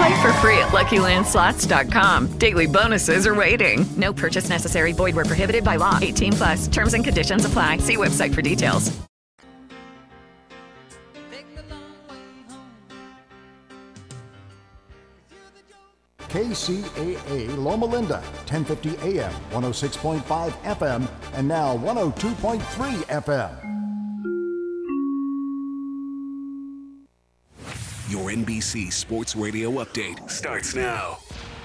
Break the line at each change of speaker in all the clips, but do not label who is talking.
Play for free at LuckyLandSlots.com. Daily bonuses are waiting. No purchase necessary. Void where prohibited by law. 18 plus. Terms and conditions apply. See website for details.
KCAA Loma Linda, 1050 AM, 106.5 FM, and now 102.3 FM.
Your NBC Sports Radio update starts now.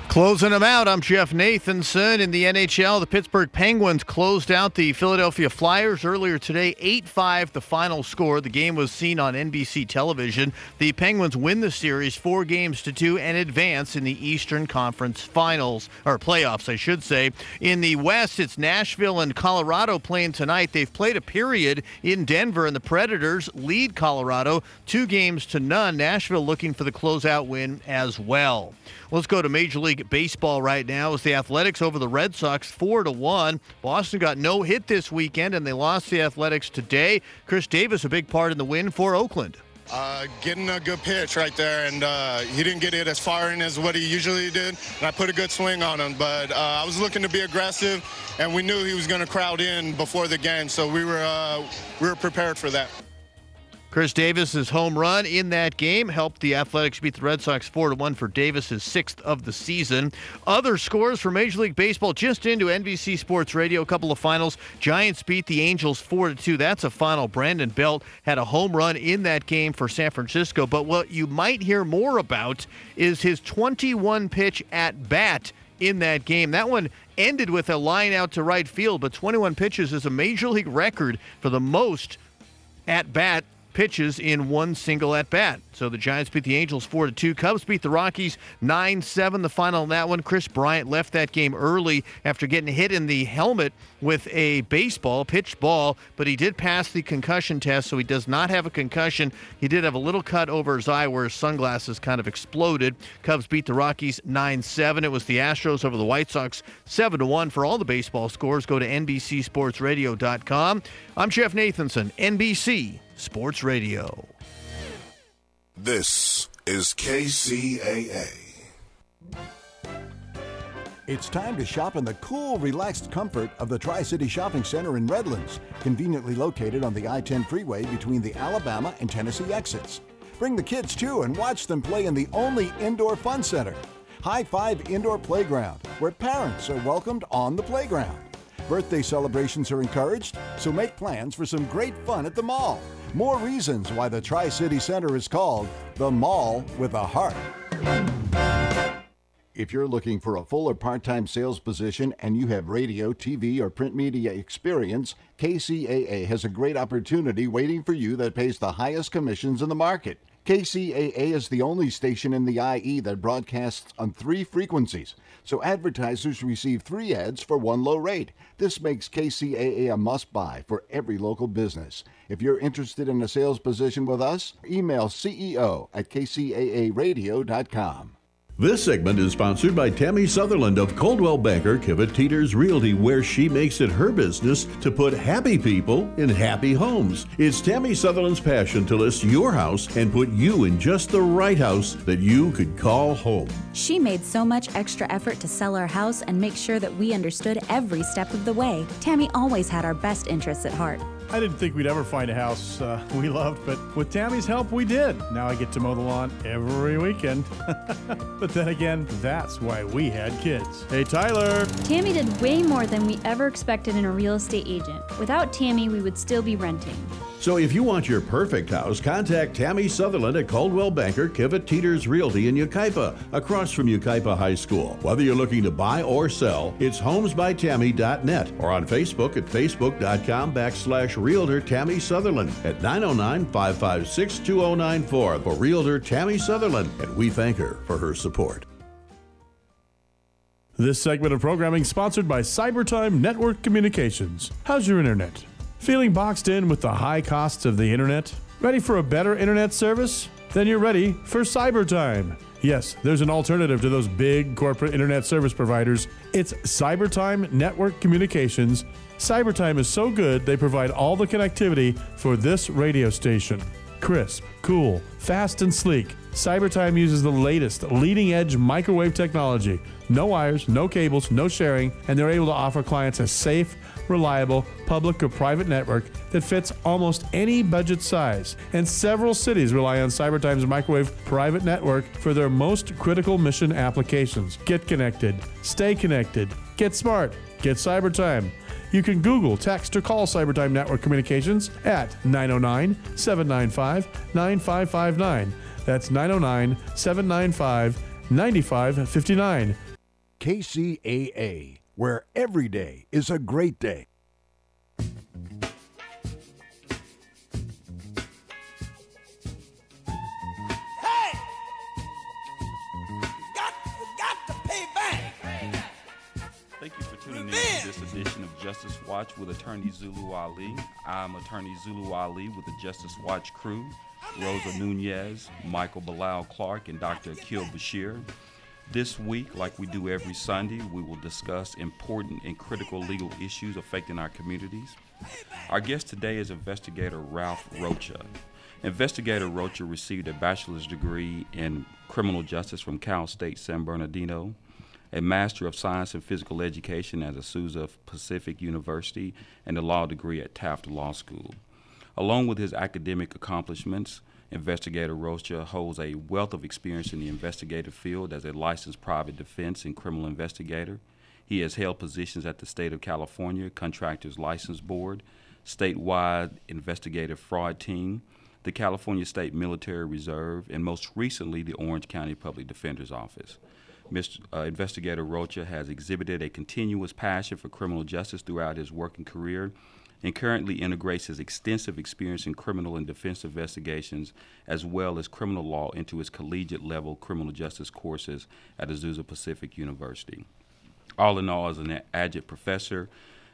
Closing them out, I'm Jeff Nathanson. In the NHL, the Pittsburgh Penguins closed out the Philadelphia Flyers earlier today, 8 5, the final score. The game was seen on NBC television. The Penguins win the series four games to two and advance in the Eastern Conference Finals, or playoffs, I should say. In the West, it's Nashville and Colorado playing tonight. They've played a period in Denver, and the Predators lead Colorado two games to none. Nashville looking for the closeout win as well. Let's go to Major League Baseball right now. is the Athletics over the Red Sox, four to one. Boston got no hit this weekend, and they lost the Athletics today. Khris Davis, a big part in the win for Oakland.
Uh, getting a good pitch right there, and uh, he didn't get it as far in as what he usually did. And I put a good swing on him, but uh, I was looking to be aggressive, and we knew he was going to crowd in before the game, so we were uh, we were prepared for that.
Khris Davis's home run in that game helped the Athletics beat the Red Sox 4 to 1 for Davis's sixth of the season. Other scores for Major League Baseball just into NBC Sports Radio, a couple of finals. Giants beat the Angels 4 to 2. That's a final. Brandon Belt had a home run in that game for San Francisco, but what you might hear more about is his 21 pitch at bat in that game. That one ended with a line out to right field, but 21 pitches is a major league record for the most at bat pitches in one single at bat. So the Giants beat the Angels 4 to 2. Cubs beat the Rockies 9 7. The final in that one. Kris Bryant left that game early after getting hit in the helmet with a baseball, pitched ball, but he did pass the concussion test, so he does not have a concussion. He did have a little cut over his eye where his sunglasses kind of exploded. Cubs beat the Rockies 9 7. It was the Astros over the White Sox 7 1. For all the baseball scores, go to NBCSportsRadio.com. I'm Jeff Nathanson, NBC Sports Radio.
This is KCAA.
It's time to shop in the cool, relaxed comfort of the Tri City Shopping Center in Redlands, conveniently located on the I 10 freeway between the Alabama and Tennessee exits. Bring the kids too and watch them play in the only indoor fun center, High Five Indoor Playground, where parents are welcomed on the playground. Birthday celebrations are encouraged, so make plans for some great fun at the mall. More reasons why the Tri City Center is called the Mall with a Heart. If you're looking for a full or part time sales position and you have radio, TV, or print media experience, KCAA has a great opportunity waiting for you that pays the highest commissions in the market. KCAA is the only station in the IE that broadcasts on three frequencies, so advertisers receive three ads for one low rate. This makes KCAA a must buy for every local business. If you're interested in a sales position with us, email CEO at kcaaradio.com.
This segment is sponsored by Tammy Sutherland of Coldwell Banker Kivett Teeters Realty, where she makes it her business to put happy people in happy homes. It's Tammy Sutherland's passion to list your house and put you in just the right house that you could call home.
She made so much extra effort to sell our house and make sure that we understood every step of the way. Tammy always had our best interests at heart.
I didn't think we'd ever find a house uh, we loved, but with Tammy's help, we did. Now I get to mow the lawn every weekend. but then again, that's why we had kids. Hey, Tyler!
Tammy did way more than we ever expected in a real estate agent. Without Tammy, we would still be renting.
So if you want your perfect house, contact Tammy Sutherland at Coldwell Banker Kivett Teeters Realty in Yucaipa, across from Yucaipa High School. Whether you're looking to buy or sell, it's homesbytammy.net or on Facebook at facebook.com backslash realtor Tammy Sutherland at 909 556 2094 for realtor Tammy Sutherland, and we thank her for her support.
This segment of programming sponsored by Cybertime Network Communications. How's your internet? Feeling boxed in with the high costs of the internet? Ready for a better internet service? Then you're ready for Cybertime. Yes, there's an alternative to those big corporate internet service providers. It's Cybertime Network Communications. Cybertime is so good they provide all the connectivity for this radio station. Crisp, cool, fast, and sleek. Cybertime uses the latest leading edge microwave technology. No wires, no cables, no sharing, and they're able to offer clients a safe, reliable public or private network that fits almost any budget size. And several cities rely on Cybertime's microwave private network for their most critical mission applications. Get connected, stay connected, get smart, get Cybertime. You can Google, text, or call Cybertime Network Communications at 909 795 9559. That's 909 795 9559.
KCAA, where every day is a great day. Hey!
Thank you for tuning in to this edition of Justice Watch with attorney Zulu Ali. I'm attorney Zulu Ali with the Justice Watch crew. Rosa Nunez, Michael Bilal Clark, and Dr. Akil Bashir. This week, like we do every Sunday, we will discuss important and critical legal issues affecting our communities. Our guest today is investigator Ralph Rocha. Investigator Rocha received a bachelor's degree in criminal justice from Cal State San Bernardino, a Master of Science in Physical Education at Azusa Pacific University, and a law degree at Taft Law School. Along with his academic accomplishments, Investigator Rocha holds a wealth of experience in the investigative field as a licensed private defense and criminal investigator. He has held positions at the State of California Contractors License Board, statewide investigative fraud team, the California State Military Reserve, and most recently the Orange County Public Defender's Office. Mr. Uh, Investigator Rocha has exhibited a continuous passion for criminal justice throughout his working career and currently integrates his extensive experience in criminal and defense investigations as well as criminal law into his collegiate level criminal justice courses at Azusa Pacific University. All in all, as an adjunct professor,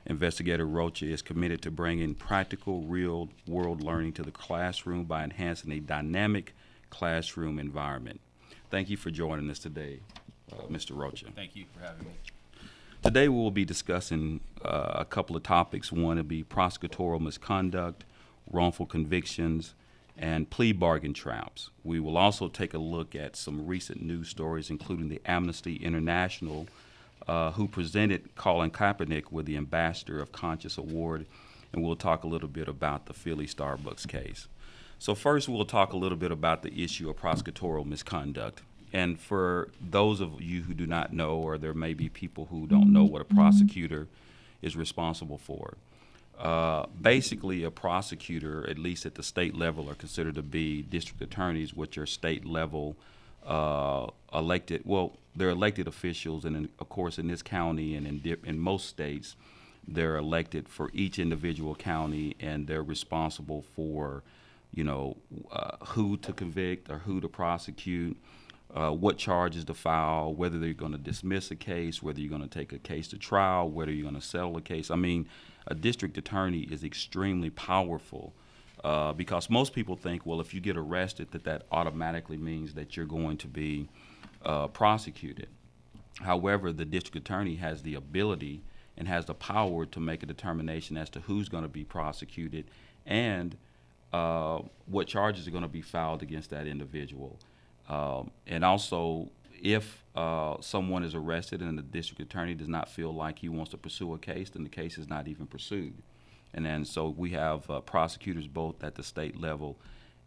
Investigator Rocha is committed to bringing practical, real world learning to the classroom by enhancing a dynamic classroom environment. Thank you for joining us today, uh, Mr. Rocha.
Thank you for having me.
Today we will be discussing uh, a couple of topics. One will be prosecutorial misconduct, wrongful convictions, and plea bargain traps. We will also take a look at some recent news stories, including the Amnesty International, uh, who presented Colin Kaepernick with the Ambassador of Conscience Award, and we'll talk a little bit about the Philly Starbucks case. So, first, we'll talk a little bit about the issue of prosecutorial misconduct. And for those of you who do not know, or there may be people who don't know what a prosecutor is responsible for, uh, basically a prosecutor, at least at the state level, are considered to be district attorneys, which are state level uh, elected. Well, they're elected officials, and in, of course, in this county and in, dip, in most states, they're elected for each individual county, and they're responsible for, you know, uh, who to convict or who to prosecute uh, what charges to file, whether they're going to dismiss a case, whether you're going to take a case to trial, whether you're going to settle a case. I mean, a district attorney is extremely powerful uh, because most people think, well, if you get arrested, that that automatically means that you're going to be uh, prosecuted. However, the district attorney has the ability and has the power to make a determination as to who's going to be prosecuted and uh, what charges are going to be filed against that individual. Um, and also, if uh, someone is arrested and the district attorney does not feel like he wants to pursue a case, then the case is not even pursued. And then so we have uh, prosecutors both at the state level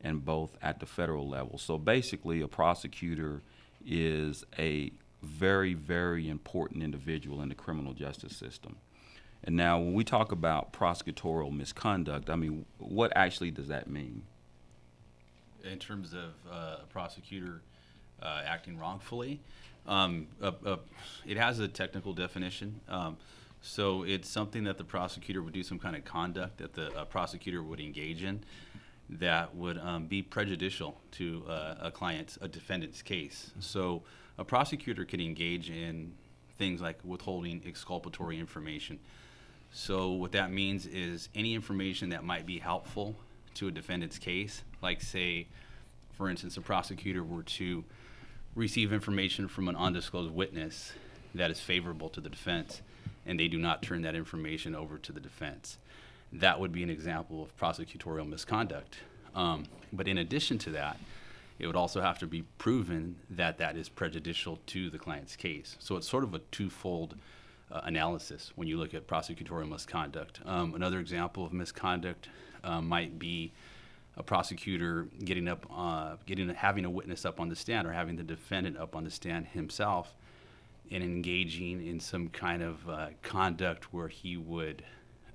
and both at the federal level. So basically, a prosecutor is a very, very important individual in the criminal justice system. And now, when we talk about prosecutorial misconduct, I mean, what actually does that mean?
In terms of uh, a prosecutor uh, acting wrongfully, um, it has a technical definition. Um, so it's something that the prosecutor would do some kind of conduct that the prosecutor would engage in that would um, be prejudicial to uh, a client's, a defendant's case. So a prosecutor could engage in things like withholding exculpatory information. So what that means is any information that might be helpful to a defendant's case, like say, for instance, a prosecutor were to receive information from an undisclosed witness that is favorable to the defense, and they do not turn that information over to the defense. That would be an example of prosecutorial misconduct. Um, but in addition to that, it would also have to be proven that that is prejudicial to the client's case. So it's sort of a twofold uh, analysis when you look at prosecutorial misconduct. Um, another example of misconduct uh, might be a prosecutor getting up, uh, getting having a witness up on the stand or having the defendant up on the stand himself and engaging in some kind of uh, conduct where he would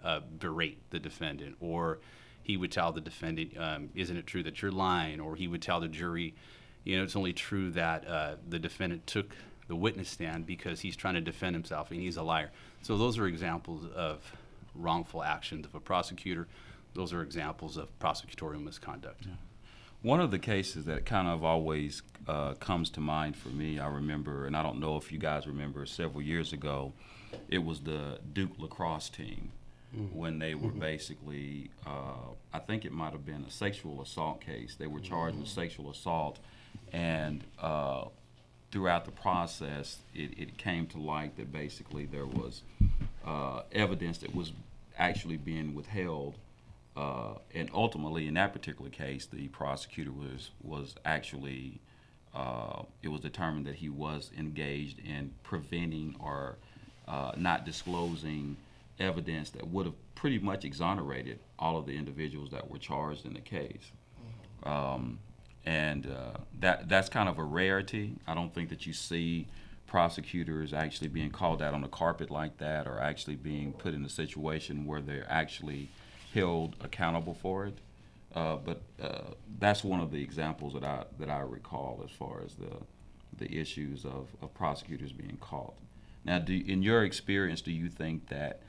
uh, berate the defendant or he would tell the defendant, um, "Isn't it true that you're lying?" Or he would tell the jury, "You know, it's only true that uh, the defendant took the witness stand because he's trying to defend himself and he's a liar." So those are examples of wrongful actions of a prosecutor. Those are examples of prosecutorial misconduct. Yeah.
One of the cases that kind of always uh, comes to mind for me, I remember, and I don't know if you guys remember, several years ago, it was the Duke lacrosse team mm-hmm. when they were mm-hmm. basically, uh, I think it might have been a sexual assault case. They were charged mm-hmm. with sexual assault, and uh, throughout the process, it, it, came to light that basically there was uh, evidence that was actually being withheld. Uh, and ultimately, in that particular case, the prosecutor was was actually uh, it was determined that he was engaged in preventing or uh, not disclosing evidence that would have pretty much exonerated all of the individuals that were charged in the case. Um, and uh, that that's kind of a rarity. I don't think that you see prosecutors actually being called out on the carpet like that, or actually being put in a situation where they're actually held accountable for it. Uh, but uh, that's one of the examples that I that I recall as far as the the issues of, of prosecutors being caught. Now, do, in your experience, do you think that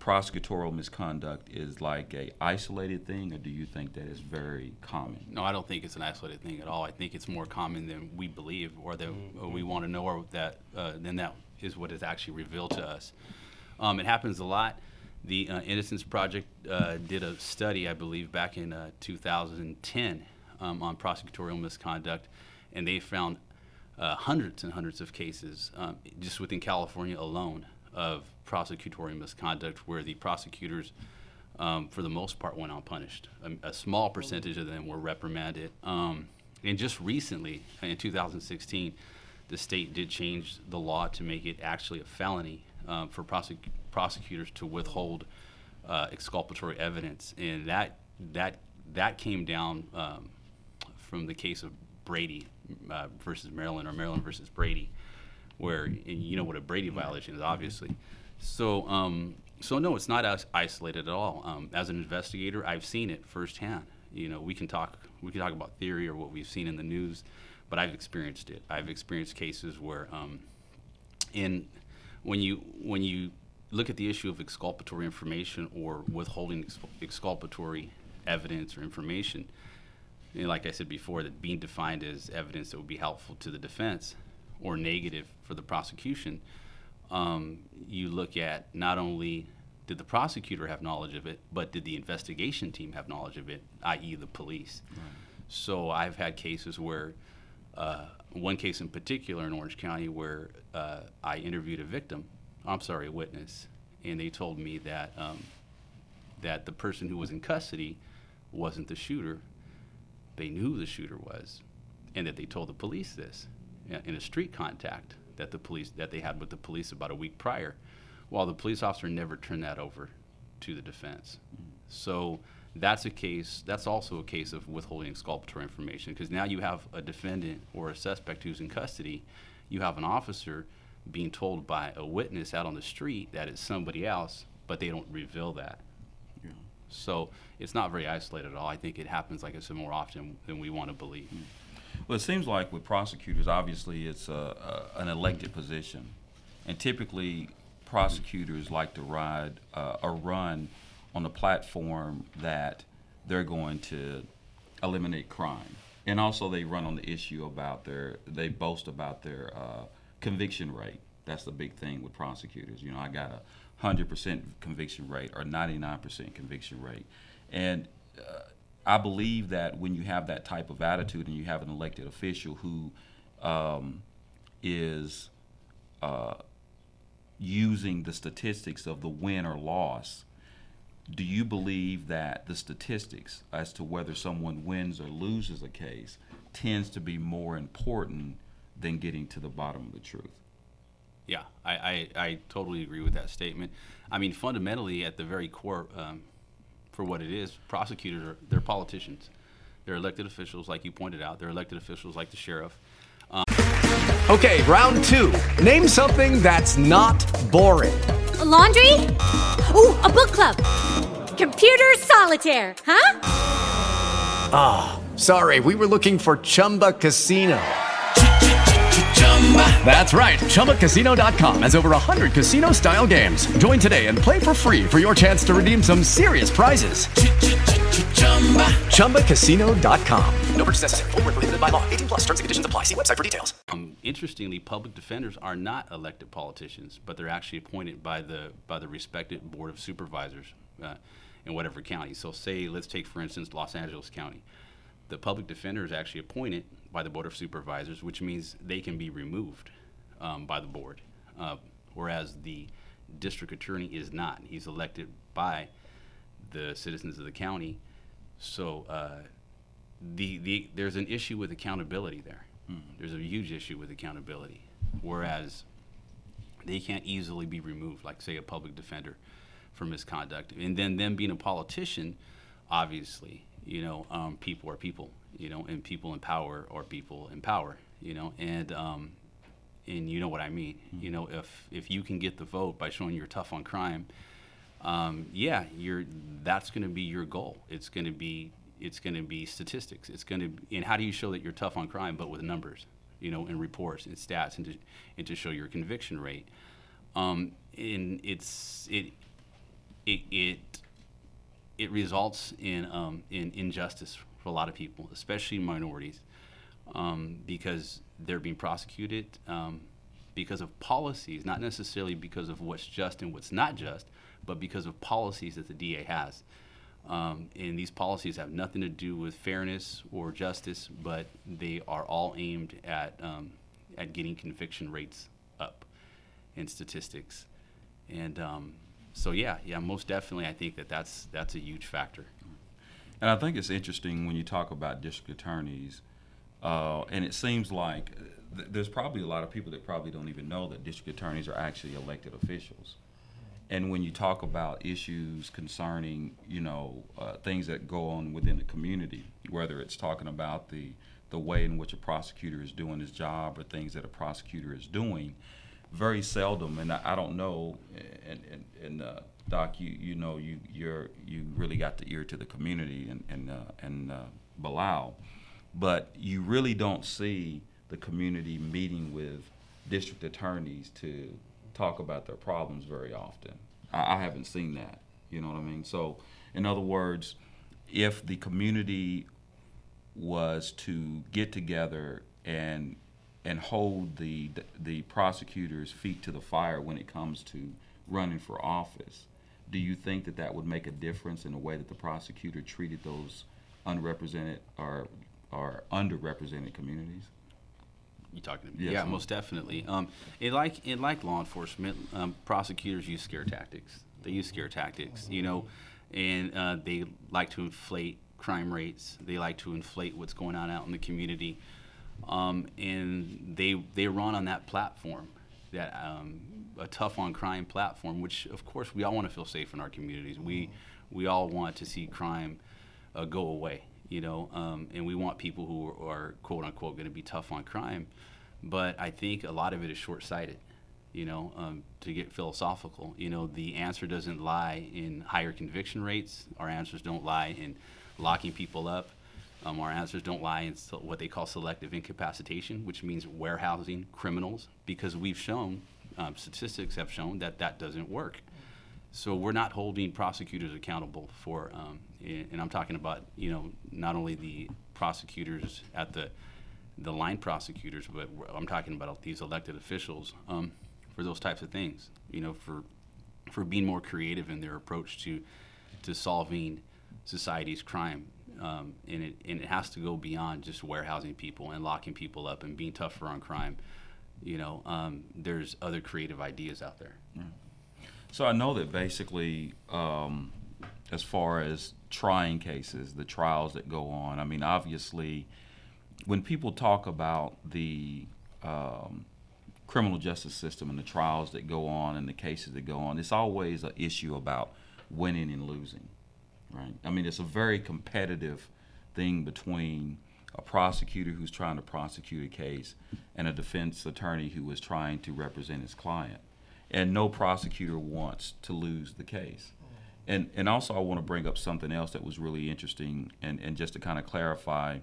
prosecutorial misconduct is like a isolated thing, or do you think that is very common?
No, I don't think it's an isolated thing at all. I think it's more common than we believe, or that mm-hmm. we want to know, or that uh, then that is what is actually revealed to us. Um, it happens a lot. The uh, Innocence Project uh, did a study, I believe, back in uh, 2010 um, on prosecutorial misconduct, and they found uh, hundreds and hundreds of cases um, just within California alone of prosecutorial misconduct where the prosecutors, um, for the most part, went unpunished. A, a, small percentage of them were reprimanded. Um, and just recently, in 2016, the state did change the law to make it actually a felony um, for prosec- prosecutors to withhold uh, exculpatory evidence, and that that that came down um, from the case of Brady uh, versus Maryland or Maryland versus Brady, where you know what a Brady violation is, obviously. So, um, so no, it's not as isolated at all. Um, as an investigator, I've seen it firsthand. You know, we can talk we can talk about theory or what we've seen in the news, but I've experienced it. I've experienced cases where, um, in when you when you look at the issue of exculpatory information or withholding exculpatory evidence or information, know, like I said before, that being defined as evidence that would be helpful to the defense or negative for the prosecution, um, you look at not only did the prosecutor have knowledge of it, but did the investigation team have knowledge of it, i.e., the police? Right. So I've had cases where, uh, one case in particular in Orange County, where uh, I interviewed a victim, I'm sorry, a witness, and they told me that um, that the person who was in custody wasn't the shooter. They knew who the shooter was, and that they told the police this in a street contact that the police that they had with the police about a week prior, while the police officer never turned that over to the defense. So that's a case. That's also a case of withholding exculpatory information because now you have a defendant or a suspect who's in custody. You have an officer being told by a witness out on the street that it's somebody else, but they don't reveal that. So it's not very isolated at all. I think it happens, like I said, more often than we want to believe.
Well, it seems like with prosecutors, obviously it's a, a, an elected position, and typically prosecutors like to ride uh, or run on the platform that they're going to eliminate crime, and also they run on the issue about their they boast about their uh, conviction rate. That's the big thing with prosecutors. You know, I got a hundred percent conviction rate or ninety nine percent conviction rate, and uh, I believe that when you have that type of attitude and you have an elected official who um, is uh, using the statistics of the win or loss, do you believe that the statistics as to whether someone wins or loses a case tends to be more important than getting to the bottom of the truth?
Yeah, I, I, I totally agree with that statement. I mean, fundamentally, at the very core, um, for what it is, prosecutors are they're politicians. They're elected officials, like you pointed out. They're elected officials, like the sheriff. Um,
Okay, round two. Name something that's not boring.
A laundry? Ooh, a book club. Computer solitaire, huh?
Ah, sorry, we were looking for Chumba Casino. That's right. ChumbaCasino.com has over 100 casino style games. Join today and play for free for your chance to redeem some serious prizes. ChumbaCasino.com. No purchase necessary. Full prohibited by law. 18 plus terms and conditions apply. See website for details.
Um, interestingly, public defenders are not elected politicians, but they're actually appointed by the by the respected board of supervisors uh, in whatever county. So, say, let's take for instance Los Angeles County. The public defender is actually appointed by the board of supervisors, which means they can be removed um, by the board, uh, whereas the district attorney is not. He's elected by the citizens of the county. So uh, the, the, there's an issue with accountability there. There's a huge issue with accountability, whereas they can't easily be removed, like say a public defender for misconduct. And then them being a politician, obviously, you know, um, people are people, you know, and people in power are people in power, you know, and um, and you know what I mean. You know, if if you can get the vote by showing you're tough on crime, um, yeah, you're that's going to be your goal. It's going to be it's going to be statistics. It's going to and how do you show that you're tough on crime, but with numbers, you know, and reports and stats, and to and to show your conviction rate. Um, and it's it it it it results in um, in injustice a lot of people, especially minorities, um, because they're being prosecuted um, because of policies, not necessarily because of what's just and what's not just, but because of policies that the DA has. Um, and these policies have nothing to do with fairness or justice, but they are all aimed at um, at getting conviction rates up in statistics. And um, so, yeah, yeah, most definitely, I think that that's that's a huge factor.
And I think it's interesting when you talk about district attorneys, uh, and it seems like th- there's probably a lot of people that probably don't even know that district attorneys are actually elected officials. And when you talk about issues concerning, you know, uh, things that go on within the community, whether it's talking about the the way in which a prosecutor is doing his job or things that a prosecutor is doing, very seldom, and I, I don't know, and, and, and uh, Doc, you, you know, you you're you really got the ear to the community and and uh, and uh, Bilal, but you really don't see the community meeting with district attorneys to talk about their problems very often. I, I haven't seen that. You know what I mean? So, in other words, if the community was to get together and and hold the the prosecutor's feet to the fire when it comes to running for office, do you think that that would make a difference in the way that the prosecutor treated those unrepresented or or underrepresented communities?
You talking to me?
Yes,
yeah, most definitely. Um, it like in like law enforcement, um, prosecutors use scare tactics. They use scare tactics, you know, and uh, they like to inflate crime rates. They like to inflate what's going on out in the community, um, and they they run on that platform, that um, a tough on crime platform. Which of course we all want to feel safe in our communities. We we all want to see crime uh, go away you know, um, and we want people who are, are quote unquote going to be tough on crime. But I think a lot of it is short sighted. you know, um, to get philosophical. You know, the answer doesn't lie in higher conviction rates. Our answers don't lie in locking people up. Um, our answers don't lie in what they call selective incapacitation, which means warehousing criminals, because we've shown, um, statistics have shown that that doesn't work. So we're not holding prosecutors accountable for, um, and I'm talking about, you know, not only the prosecutors at the, the line prosecutors, but I'm talking about these elected officials um, for those types of things. You know, for for being more creative in their approach to to solving society's crime. Um, and it and it has to go beyond just warehousing people and locking people up and being tougher on crime. You know, um, there's other creative ideas out there.
So I know that basically, um, as far as trying cases, the trials that go on, I mean, obviously, when people talk about the um, criminal justice system and the trials that go on and the cases that go on, it's always an issue about winning and losing, right? I mean, it's a very competitive thing between a prosecutor who's trying to prosecute a case and a defense attorney who is trying to represent his client. And no prosecutor wants to lose the case. And, and also, I want to bring up something else that was really interesting, and, and just to kind of clarify,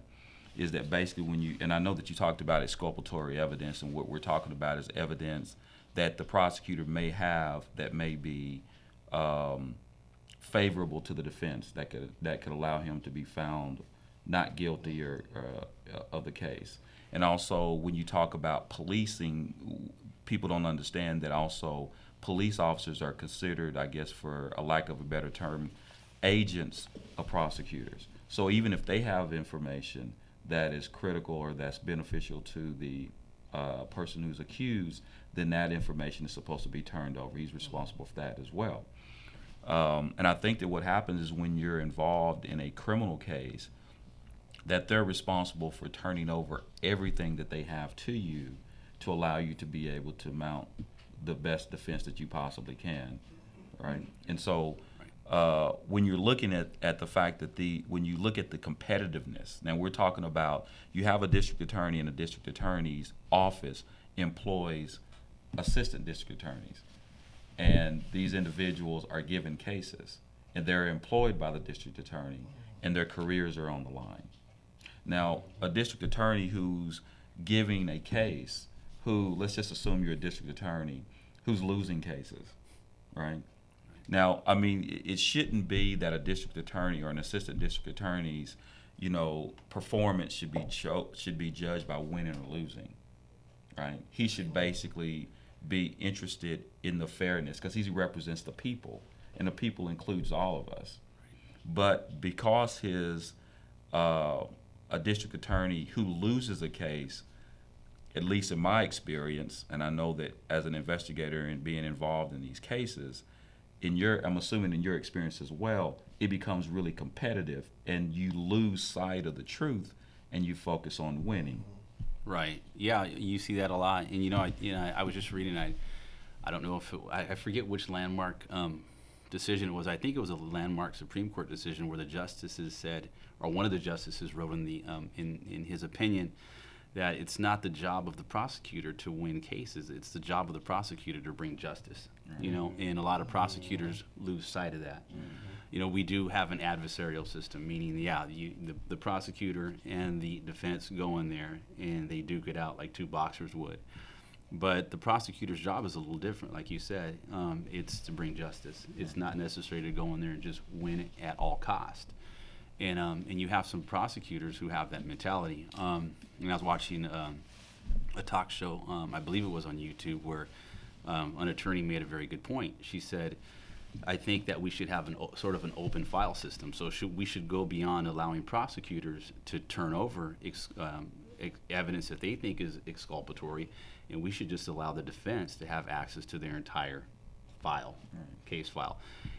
is that basically when you, and I know that you talked about exculpatory evidence, and what we're talking about is evidence that the prosecutor may have that may be um, favorable to the defense that could that could allow him to be found not guilty or uh, of the case. And also, when you talk about policing, people don't understand that also police officers are considered, I guess, for a lack of a better term, agents of prosecutors. So even if they have information that is critical or that's beneficial to the uh, person who's accused, then that information is supposed to be turned over. He's responsible for that as well. Um, and I think that what happens is when you're involved in a criminal case, that they're responsible for turning over everything that they have to you to allow you to be able to mount the best defense that you possibly can, right? And so uh, when you're looking at, at the fact that the when you look at the competitiveness, now we're talking about you have a district attorney and a district attorney's office employs assistant district attorneys, and these individuals are given cases, and they're employed by the district attorney, and their careers are on the line. Now, a district attorney who's giving a case, who let's just assume you're a district attorney, who's losing cases, right? Now, I mean, it- shouldn't be that a district attorney or an assistant district attorney's, you know, performance should be cho- should be judged by winning or losing, right? He should basically be interested in the fairness because he represents the people, and the people includes all of us. But because his uh, a district attorney who loses a case, at least in my experience, and I know that as an investigator and being involved in these cases, in your I'm assuming in your experience as well, it becomes really competitive and you lose sight of the truth and you focus on winning.
Right. Yeah, you see that a lot. And you know, I, you know, I was just reading. I, I don't know if it, I, I forget which landmark um, decision it was. I think it was a landmark Supreme Court decision where the justices said, or one of the justices wrote in the um, in in his opinion, that it's not the job of the prosecutor to win cases. It's the job of the prosecutor to bring justice. You know, and a lot of prosecutors lose sight of that. You know, we do have an adversarial system, meaning, yeah, you, the, the prosecutor and the defense go in there and they duke it out like two boxers would. But the prosecutor's job is a little different, like you said. Um, it's to bring justice. It's not necessary to go in there and just win at all cost. And um, and you have some prosecutors who have that mentality. Um, and I was watching um, a talk show, um, I believe it was on YouTube, where um, an attorney made a very good point. She said, "I think that we should have an o- sort of an open file system. So should, we should go beyond allowing prosecutors to turn over ex, um, ex- evidence that they think is exculpatory, and we should just allow the defense to have access to their entire file, case file."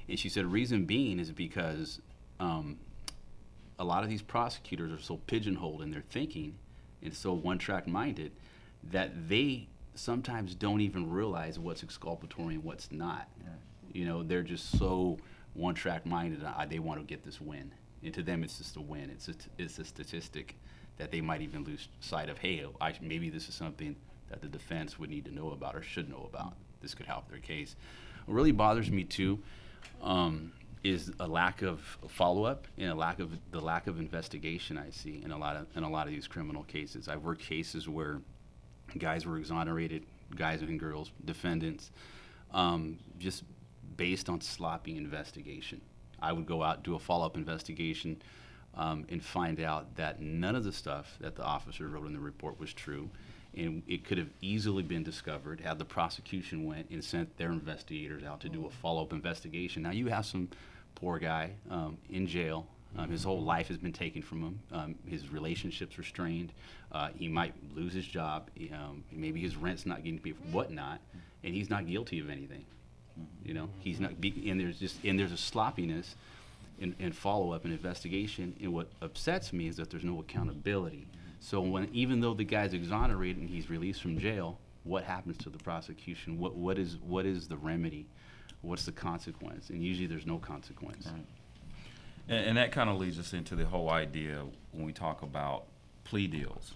And she said, reason being is because um, a lot of these prosecutors are so pigeonholed in their thinking and so one track minded that they sometimes don't even realize what's exculpatory and what's not. You know, they're just so one track minded. Uh, they want to get this win. And to them, it's just a win. It's a, it's a statistic that they might even lose sight of. Hey, I, maybe this is something that the defense would need to know about or should know about. this could help their case. What really bothers me too um, is a lack of follow up and a lack of the lack of investigation I see in a lot of in a lot of these criminal cases. I've worked cases where guys were exonerated, guys and girls, defendants, um, just based on sloppy investigation. I would go out do a follow up investigation. Um, and find out that none of the stuff that the officer wrote in the report was true, and it could have easily been discovered had the prosecution went and sent their investigators out to do a follow-up investigation. Now you have some poor guy um, in jail. Um, his whole life has been taken from him. Um, his relationships are strained. Uh, he might lose his job. Um, maybe his rent's not getting paid, whatnot, and he's not guilty of anything. You know, he's not. Be, and there's just and there's a sloppiness in, in follow-up and investigation. And what upsets me is that there's no accountability. So when even though the guy's exonerated and he's released from jail, what happens to the prosecution? What what is what is the remedy? What's the consequence? And usually there's no consequence.
Right. And, and that kind of leads us into the whole idea when we talk about plea deals.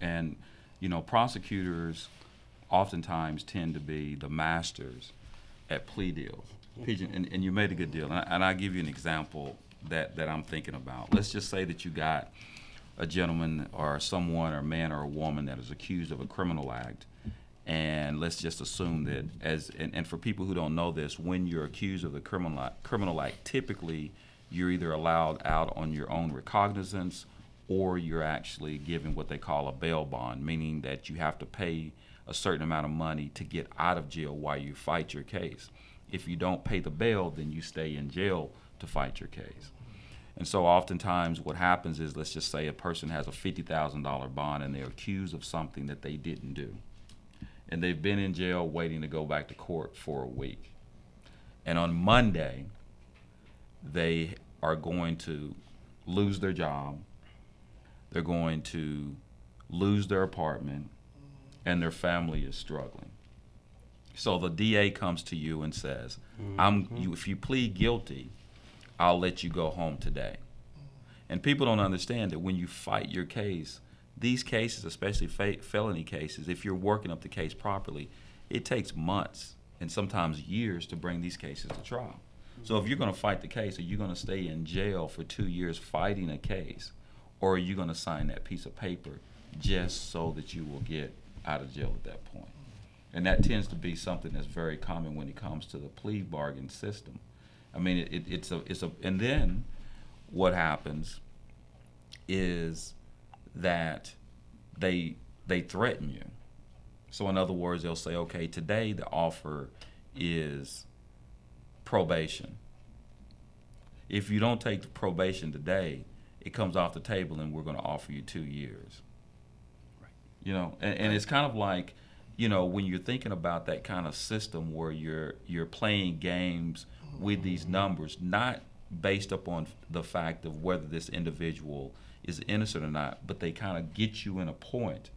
And you know, prosecutors oftentimes tend to be the masters at plea deals. Pigeon, and, and you made a good deal. And, I, and I'll give you an example that, that I'm thinking about. Let's just say that you got a gentleman or someone or a man or a woman that is accused of a criminal act. And let's just assume that as and, and for people who don't know this, when you're accused of a criminal criminal act, typically you're either allowed out on your own recognizance or you're actually given what they call a bail bond, meaning that you have to pay a certain amount of money to get out of jail while you fight your case. If you don't pay the bail, then you stay in jail to fight your case. And so oftentimes what happens is let's just say a person has a $50,000 bond and they're accused of something that they didn't do. And they've been in jail waiting to go back to court for a week. And on Monday, they are going to lose their job. They're going to lose their apartment and their family is struggling. So the DA comes to you and says, mm-hmm. "I'm you, if you plead guilty, I'll let you go home today." And people don't understand that when you fight your case, these cases, especially fa- felony cases, if you're working up the case properly, it takes months and sometimes years to bring these cases to trial. So if you're going to fight the case, are you going to stay in jail for two years fighting a case, or are you going to sign that piece of paper just so that you will get out of jail at that point? And that tends to be something that's very common when it comes to the plea bargain system. I mean, it, it, it's a it's a and then what happens is that they they threaten you. So in other words, they'll say, okay, today the offer is probation. If you don't take the probation today, it comes off the table and we're going to offer you two years. You know, and, and it's kind of like, you know, when you're thinking about that kind of system where you're you're playing games with these numbers, not based upon the fact of whether this individual is innocent or not, but they kind of get you in a point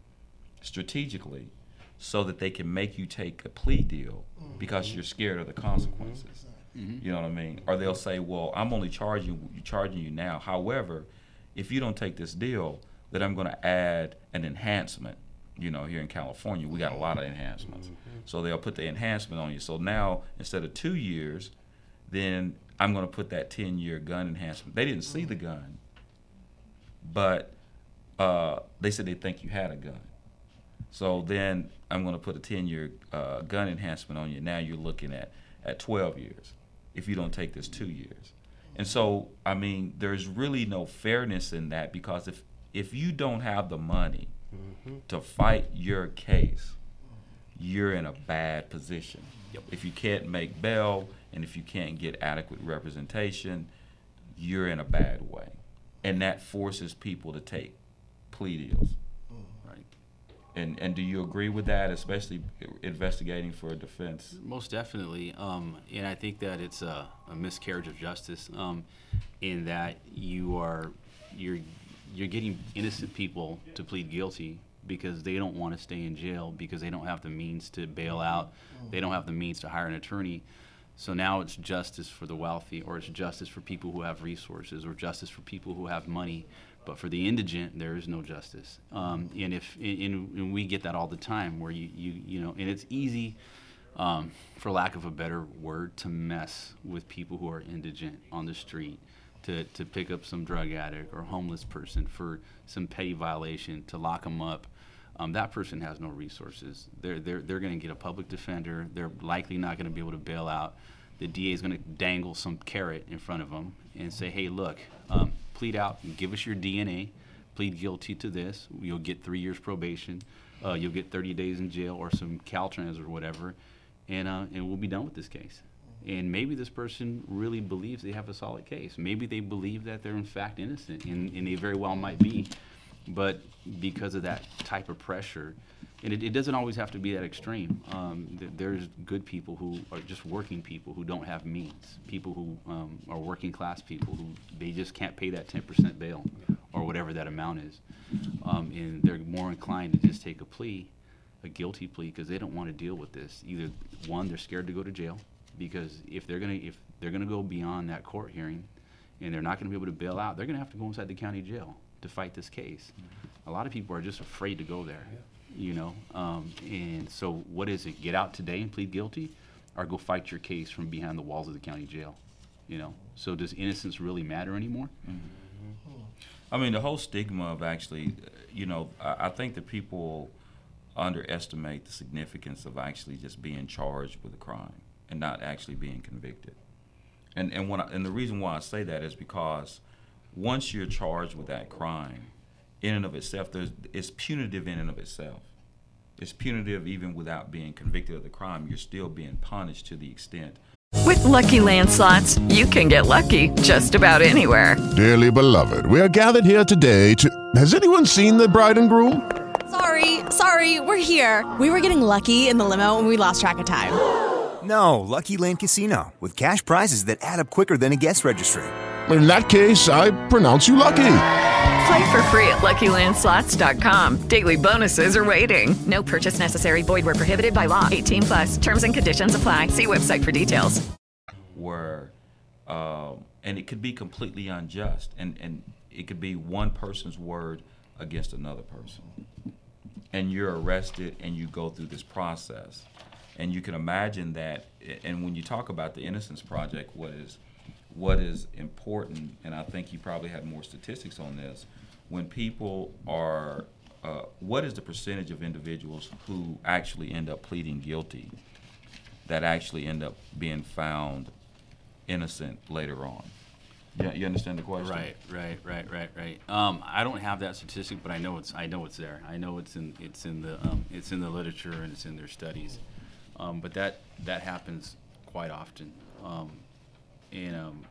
strategically so that they can make you take a plea deal because you're scared of the consequences. Mm-hmm. You know what I mean? Or they'll say, "Well, I'm only charging charging you now. However, if you don't take this deal, then I'm going to add an enhancement." You know, here in California, we got a lot of enhancements. So they'll put the enhancement on you. So now instead of two years, then I'm going to put that 10 year gun enhancement. They didn't see the gun, but uh, they said they think you had a gun. So then I'm going to put a 10 year uh, gun enhancement on you. Now you're looking at, at 12 years if you don't take this two years. And so, I mean, there's really no fairness in that because if, if you don't have the money to fight your case, you're in a bad position. If you can't make bail and if you can't get adequate representation, you're in a bad way. And that forces people to take plea deals. Right. And and do you agree with that, especially investigating for a defense?
Most definitely, um, and I think that it's a, a miscarriage of justice um, in that you are you're you're getting innocent people to plead guilty because they don't want to stay in jail because they don't have the means to bail out, they don't have the means to hire an attorney. So now it's justice for the wealthy, or it's justice for people who have resources, or justice for people who have money. But for the indigent, there is no justice. Um, and if and, and we get that all the time, where you, you you know, and it's easy um, for lack of a better word, to mess with people who are indigent on the street, to, to pick up some drug addict or homeless person for some petty violation, to lock them up. Um, that person has no resources. They're, they're, they're going to get a public defender. They're likely not going to be able to bail out. The DA is going to dangle some carrot in front of them and say, hey, look, um, plead out, give us your DNA, plead guilty to this. You'll get three years probation. Uh, you'll get 30 days in jail or some Caltrans or whatever, and, uh, and we'll be done with this case. And maybe this person really believes they have a solid case. Maybe they believe that they're in fact innocent, and, and they very well might be. But because of that type of pressure, and it, it doesn't always have to be that extreme. Um, th- there's good people who are just working people who don't have means, people who um, are working class people who they just can't pay that 10% bail or whatever that amount is. Um, and they're more inclined to just take a plea, a guilty plea, because they don't want to deal with this. Either one, they're scared to go to jail, because if they're gonna if they're gonna go beyond that court hearing, and they're not gonna be able to bail out, they're gonna have to go inside the county jail to fight this case. A lot of people are just afraid to go there, you know. Um, and so, what is it? Get out today and plead guilty, or go fight your case from behind the walls of the county jail, you know. So, does innocence really matter anymore?
I mean, the whole stigma of actually, uh, you know, I, I think that people underestimate the significance of actually just being charged with a crime and not actually being convicted. And and when I, and the reason why I say that is because once you're charged with that crime, in and of itself, there's, it's punitive in and of itself. It's punitive even without being convicted of the crime. You're still being punished to the extent
With Lucky Land slots, you can get lucky just about anywhere.
Dearly beloved, we are gathered here today to. Has anyone seen the bride and groom?
Sorry, sorry, we're here. We were getting lucky in the limo and we lost track of time.
No, LuckyLand Casino, with cash prizes that add up quicker than a guest registry.
In that case, I pronounce you lucky.
Play for free at LuckyLandSlots.com. Daily bonuses are waiting. No purchase necessary. Void where prohibited by law. 18 plus. Terms and conditions apply. See website for details.
where, um, and it could be completely unjust, and, and it could be one person's word against another person. And you're arrested and you go through this process. And you can imagine that, and when you talk about the Innocence Project, what is, what is important, and I think you probably have more statistics on this, when people are, uh, what is the percentage of individuals who actually end up pleading guilty that actually end up being found innocent later on? Yeah, you understand the question?
Right, right, right, right, right. Um, I don't have that statistic, but I know it's I know it's there. I know it's in it's in the um, it's in the literature and it's in their studies. Um, but that that happens quite often. Um, and um,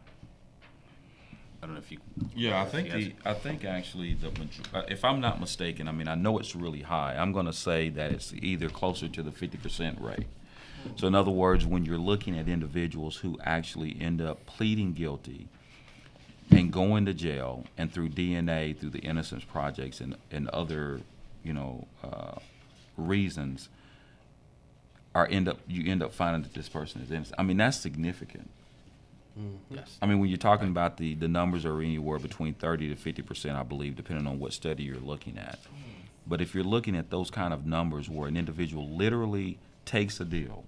I don't know if you.
Yeah, I think the I think actually the uh, if I'm not mistaken, I mean I know it's really high. I'm going to say that it's either closer to the 50% rate. So in other words, when you're looking at individuals who actually end up pleading guilty and going to jail, and through DNA, through the Innocence Projects, and and other, you know, uh, reasons, are end up you end up finding that this person is innocent. I mean that's significant.
Yes.
I mean, when you're talking about the, the numbers are anywhere between 30 to 50 percent, I believe, depending on what study you're looking at. But if you're looking at those kind of numbers where an individual literally takes a deal,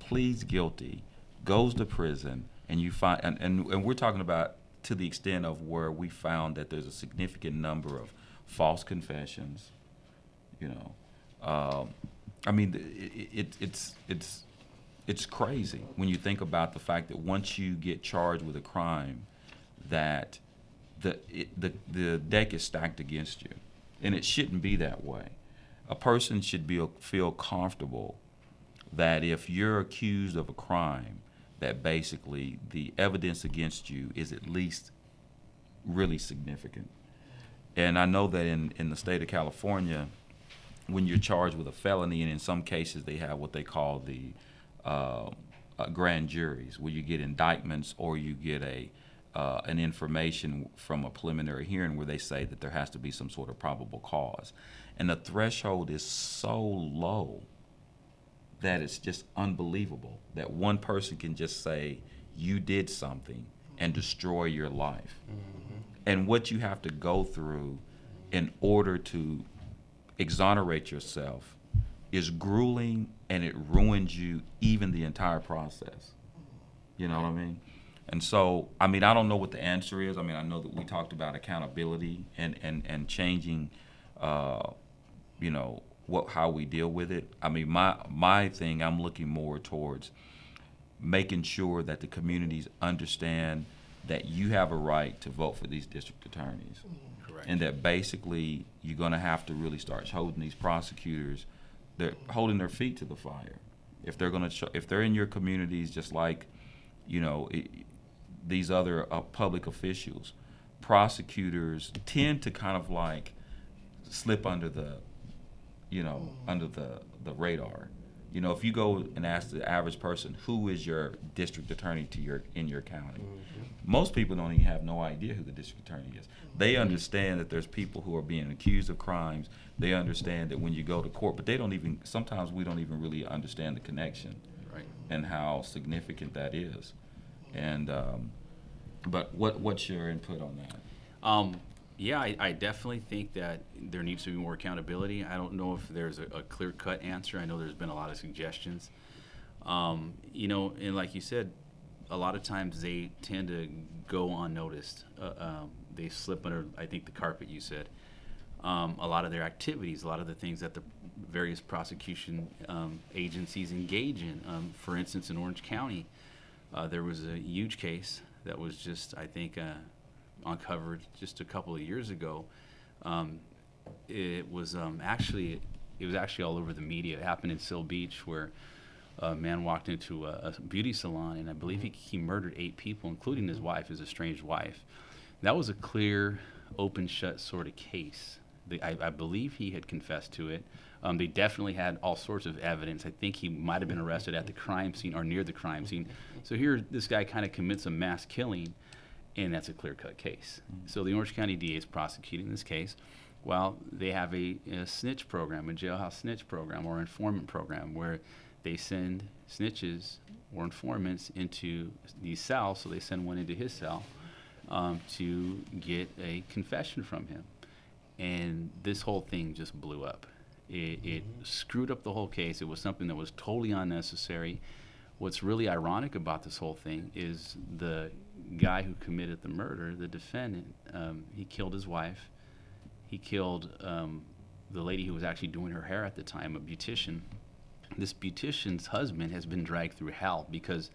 pleads guilty, goes to prison, and you find, and, and, and we're talking about to the extent of where we found that there's a significant number of false confessions, you know. Um, I mean, it, it, it's, it's, it's crazy when you think about the fact that once you get charged with a crime, that the it, the the deck is stacked against you, and it shouldn't be that way. A person should be feel comfortable that if you're accused of a crime, that basically the evidence against you is at least really significant. And I know that in, in the state of California, when you're charged with a felony, and in some cases they have what they call the uh, uh, grand juries, where you get indictments or you get a uh, an information from a preliminary hearing where they say that there has to be some sort of probable cause, and the threshold is so low that it's just unbelievable that one person can just say you did something and destroy your life, and what you have to go through in order to exonerate yourself is grueling and it ruins you even the entire process. You know what I mean? And so, I mean, I don't know what the answer is. I mean, I know that we talked about accountability and and and changing, uh, you know, what how we deal with it. I mean, my my thing, I'm looking more towards making sure that the communities understand that you have a right to vote for these district attorneys. And that basically you're going to have to really start holding these prosecutors, they're holding their feet to the fire. If they're going to, if they're in your communities, just like, you know, it, these other uh, public officials, prosecutors tend to kind of like slip under the, you know, under the the radar. You know, if you go and ask the average person who is your district attorney to your in your county, most people don't even have no idea who the district attorney is. They understand that there's people who are being accused of crimes. They understand that when you go to court, but they don't even. Sometimes we don't even really understand the connection,
Right.
and how significant that is. And um, but what what's your input on that?
Um, yeah, I, I definitely think that there needs to be more accountability. I don't know if there's a, a clear cut answer. I know there's been a lot of suggestions. Um, you know, and like you said, a lot of times they tend to go unnoticed. Uh, um, they slip under, I think, the carpet, you said. Um, a lot of their activities, a lot of the things that the various prosecution um, agencies engage in. Um, for instance, in Orange County, uh, there was a huge case that was just, I think, uh, uncovered just a couple of years ago. Um, it was um, actually it was actually all over the media. It happened in Seal Beach where a man walked into a, a beauty salon and I believe he, he murdered eight people, including his wife, his estranged wife. That was a clear, open shut sort of case. The, I, I believe he had confessed to it. Um, they definitely had all sorts of evidence. I think he might have been arrested at the crime scene or near the crime scene. So here, this guy kind of commits a mass killing, and that's a clear cut case. So the Orange County DA is prosecuting this case. Well, they have a, a snitch program, a jailhouse snitch program or informant program where they send snitches or informants into these cells. So they send one into his cell um, to get a confession from him. And this whole thing just blew up. It, it screwed up the whole case. It was something that was totally unnecessary. What's really ironic about this whole thing is the guy who committed the murder, the defendant, um, he killed his wife. He killed um, the lady who was actually doing her hair at the time, a beautician. This beautician's husband has been dragged through hell because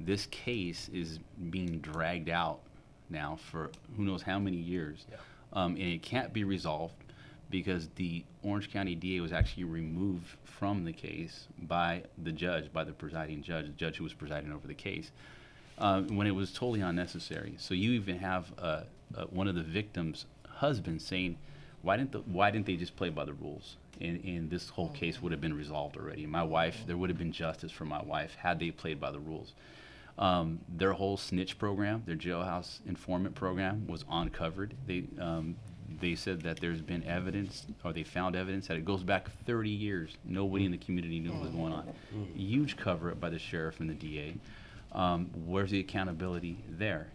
this case is being dragged out now for who knows how many years. Um, and it can't be resolved because the Orange County DA was actually removed from the case by the judge, by the presiding judge, the judge who was presiding over the case, uh, when it was totally unnecessary. So you even have uh, uh, one of the victims' husbands saying, "Why didn't the, Why didn't they just play by the rules?" And, and this whole case would have been resolved already. My wife, there would have been justice for my wife had they played by the rules. Um, their whole snitch program, their jailhouse informant program, was uncovered. They um, they said that there's been evidence, or they found evidence that it goes back 30 years. Nobody in the community knew what was going on. Huge cover up by the sheriff and the DA. Um, where's the accountability there?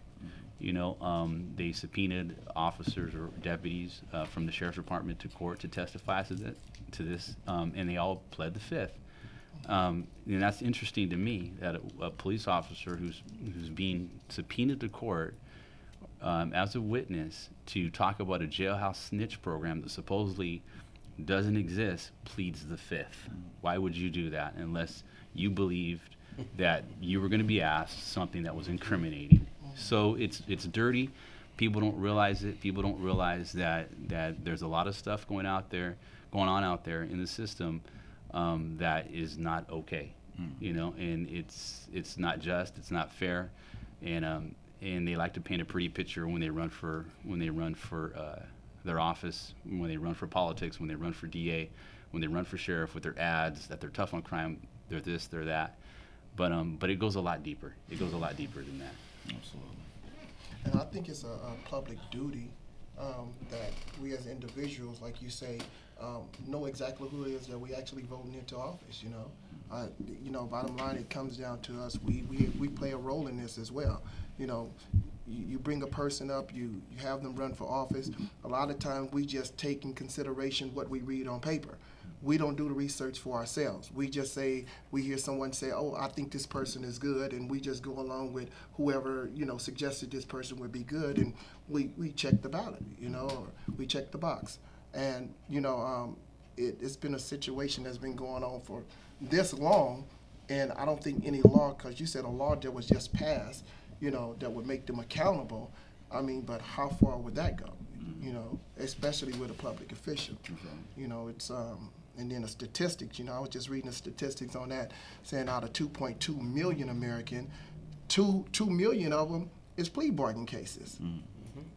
You know, um, they subpoenaed officers or deputies uh, from the sheriff's department to court to testify to, that, to this, um, and they all pled the fifth. Um, and that's interesting to me that a, a police officer who's who's being subpoenaed to court um, as a witness to talk about a jailhouse snitch program that supposedly doesn't exist pleads the fifth. Why would you do that unless you believed that you were going to be asked something that was incriminating? So it's it's dirty. People don't realize it. People don't realize that that there's a lot of stuff going out there, going on out there in the system um, that is not okay. You know, and it's it's not just. It's not fair, and um, and they like to paint a pretty picture when they run for when they run for uh, their office, when they run for politics, when they run for DA, when they run for sheriff with their ads that they're tough on crime, they're this, they're that. But um, but it goes a lot deeper. It goes a lot deeper than that.
Absolutely.
And I think it's a, a public duty um, that we as individuals, like you say, um, know exactly who it is that we actually voting into office. You know, uh, you know, bottom line, it comes down to us. We, we we play a role in this as well. You know, you, you bring a person up, you you have them run for office. A lot of times we just take in consideration what we read on paper. We don't do the research for ourselves. We just say we hear someone say, "Oh, I think this person is good," and we just go along with whoever you know suggested this person would be good, and we, we check the ballot, you know, or we check the box, and you know, um, it, it's been a situation that's been going on for this long, and I don't think any law, because you said a law that was just passed, you know, that would make them accountable. I mean, but how far would that go? You know, especially with a public official. You know, it's um, and then the statistics. You know, I was just reading the statistics on that, saying out of 2.2 million American, two two million of them is plea bargain cases.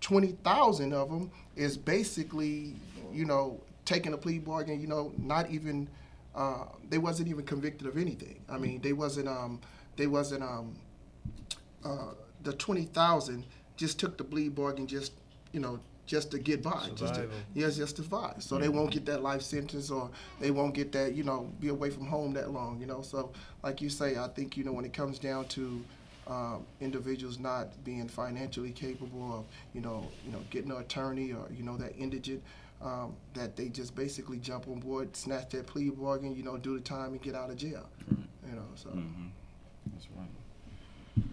20,000 of them is basically, you know, taking a plea bargain, you know, not even, uh, they wasn't even convicted of anything. I mean, they wasn't, um, they wasn't, um, uh, the 20,000 just took the plea bargain just, you know, just to get by. Just to,
Survival.
yes, just to survive. So they won't get that life sentence or they won't get that, you know, be away from home that long, you know. So, like you say, I think, you know, when it comes down to um, individuals not being financially capable of, you know, you know, getting an attorney or, you know, that indigent, um, that they just basically jump on board, snatch that plea bargain, you know, do the time and get out of jail. You know, so.
That's right.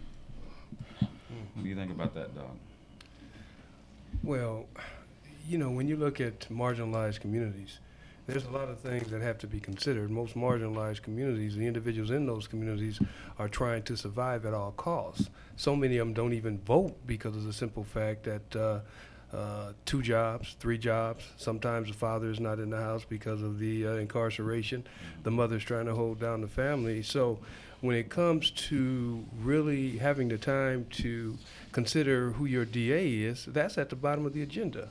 What do you think about that, Doc?
Well, you know, when you look at marginalized communities, there's a lot of things that have to be considered. Most marginalized communities, the individuals in those communities are trying to survive at all costs. So many of them don't even vote because of the simple fact that uh, uh, two jobs, three jobs. Sometimes the father is not in the house because of the uh, incarceration. The mother's trying to hold down the family. So when it comes to really having the time to consider who your DA is, that's at the bottom of the agenda.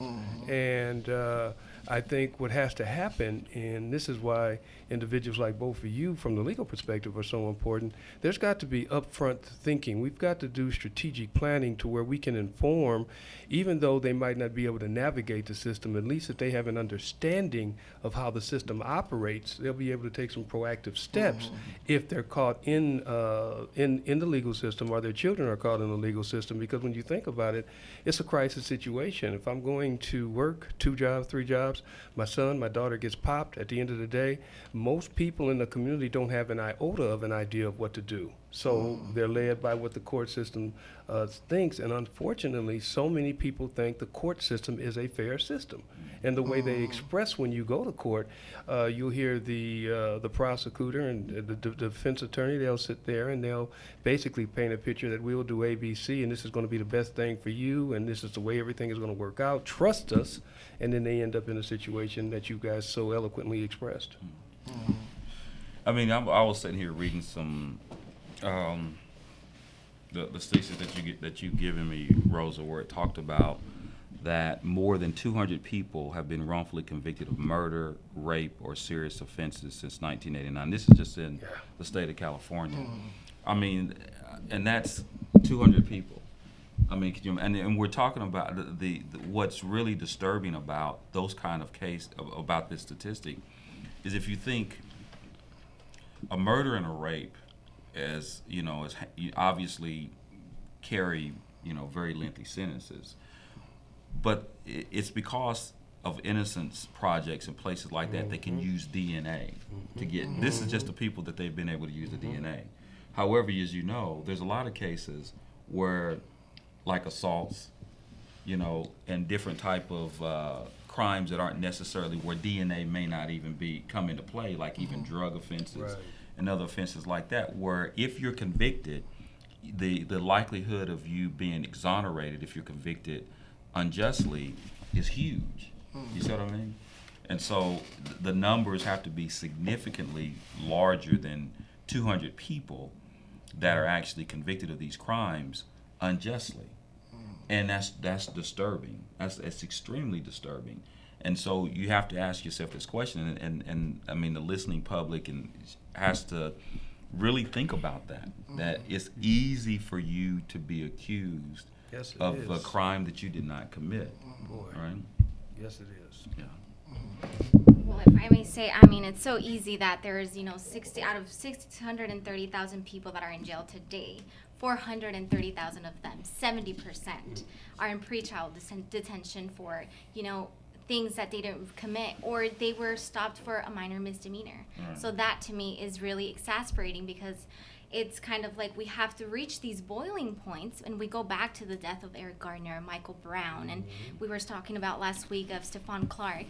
And uh, I think what has to happen, and this is why individuals like both of you, from the legal perspective, are so important. There's got to be upfront thinking. We've got to do strategic planning to where we can inform, even though they might not be able to navigate the system. At least if they have an understanding of how the system operates, they'll be able to take some proactive steps if they're caught in uh, in in the legal system or their children are caught in the legal system. Because when you think about it, it's a crisis situation. If I'm going to work two jobs, three jobs, my son, my daughter gets popped. At the end of the day, most people in the community don't have an iota of an idea of what to do. So they're led by what the court system uh, thinks, and unfortunately, so many people think the court system is a fair system. And the way they express when you go to court, uh, you'll hear the uh, the prosecutor and the, the defense attorney. They'll sit there and they'll basically paint a picture that we will do A, B, C, and this is going to be the best thing for you, and this is the way everything is going to work out. Trust us, and then they end up in a situation that you guys so eloquently expressed.
I mean, I'm, I was sitting here reading some, um, the, the statistics that you get, that you've given me, Rosa, where it talked about that more than 200 people have been wrongfully convicted of murder, rape, or serious offenses since 1989. This is just in the state of California. Mm-hmm. I mean, and that's 200 people. I mean, you, and, and we're talking about the, the, the what's really disturbing about those kind of case about this statistic is if you think a murder and a rape as you know as obviously carry you know very lengthy sentences but it's because of innocence projects and places like that they can mm-hmm. use dna to mm-hmm. get this is just the people that they've been able to use the mm-hmm. dna however as you know there's a lot of cases where like assaults you know and different type of uh, crimes that aren't necessarily where dna may not even be come into play like even drug offenses
Right.
and other offenses like that, where if you're convicted, the the likelihood of you being exonerated if you're convicted unjustly is huge. You see what I mean? And so th- the numbers have to be significantly larger than 200 people that are actually convicted of these crimes unjustly, and that's that's disturbing. That's that's extremely disturbing. And so you have to ask yourself this question, and, and, and I mean the listening public and has to really think about that. That it's easy for you to be accused
Yes, it
of a
is.
crime that you did not commit.
Boy.
Right?
Yes, it is.
Yeah.
Well, if I may say, I mean, it's so easy that there's, you know, 60 out of 630,000 people that are in jail today, 430,000 of them, 70%, are in pretrial deten- detention for, you know, things that they didn't commit or they were stopped for a minor misdemeanor.
Right.
So that to me is really exasperating because it's kind of like we have to reach these boiling points and we go back to the death of Eric Gardner, Michael Brown, and mm-hmm. we were talking about last week of Stephon Clark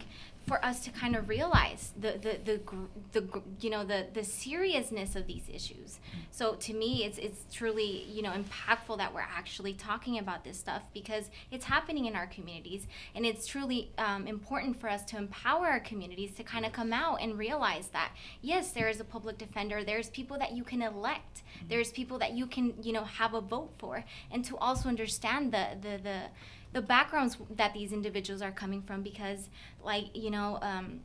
for us to kind of realize the the the, the you know the the seriousness of these issues. So to me, it's it's truly you know impactful that we're actually talking about this stuff because it's happening in our communities, and it's truly um, important for us to empower our communities to kind of come out and realize that yes, there is a public defender. There's people that you can elect. There's people that you can you know have a vote for, and to also understand the the the the backgrounds that these individuals are coming from because like you know um,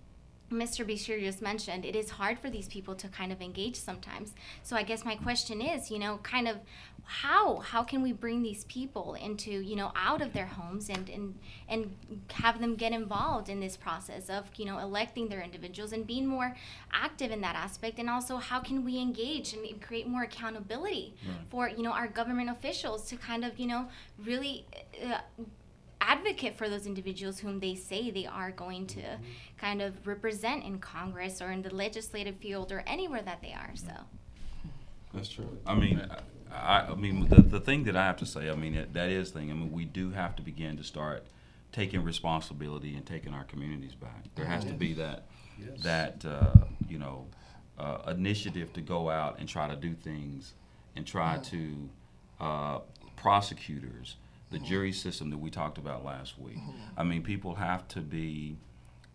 mr bashir just mentioned it is hard for these people to kind of engage sometimes. So i guess my question is you know kind of how how can we bring these people into you know out of their homes and and and have them get involved in this process of you know electing their individuals and being more active in that aspect and also how can we engage and create more accountability
Right.
for you know our government officials to kind of you know really uh, advocate for those individuals whom they say they are going to kind of represent in Congress or in the legislative field or anywhere that they are. So.
That's true. I mean, I, I mean, the, the thing that I have to say, I mean, that, that is the thing. I mean, we do have to begin to start taking responsibility and taking our communities back. There has to be that,
Yes.
that uh, you know, uh, initiative to go out and try to do things and try to uh, prosecutors, the jury system that we talked about last week. I mean, people have to be,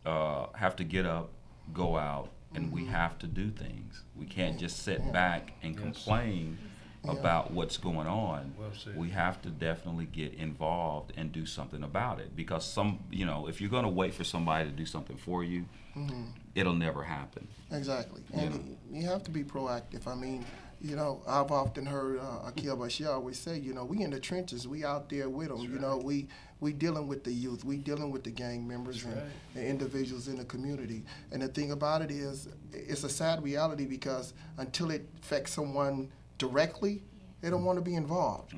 uh, have to get up, go out, and we have to do things. We can't just sit back and
Yes.
complain
Yeah.
about what's going on.
Well.
We have to definitely get involved and do something about it because some, you know, if you're going to wait for somebody to do something for you,
Mhm.
it'll never happen.
Exactly.
You
And you have to be proactive. I mean, you know, I've often heard uh, Akil Bashir always say, you know, we in the trenches, we out there with them. You know, we we dealing with the youth, we dealing with the gang members and, and individuals in the community. And the thing about it is, it's a sad reality because until it affects someone directly, they don't want to be involved.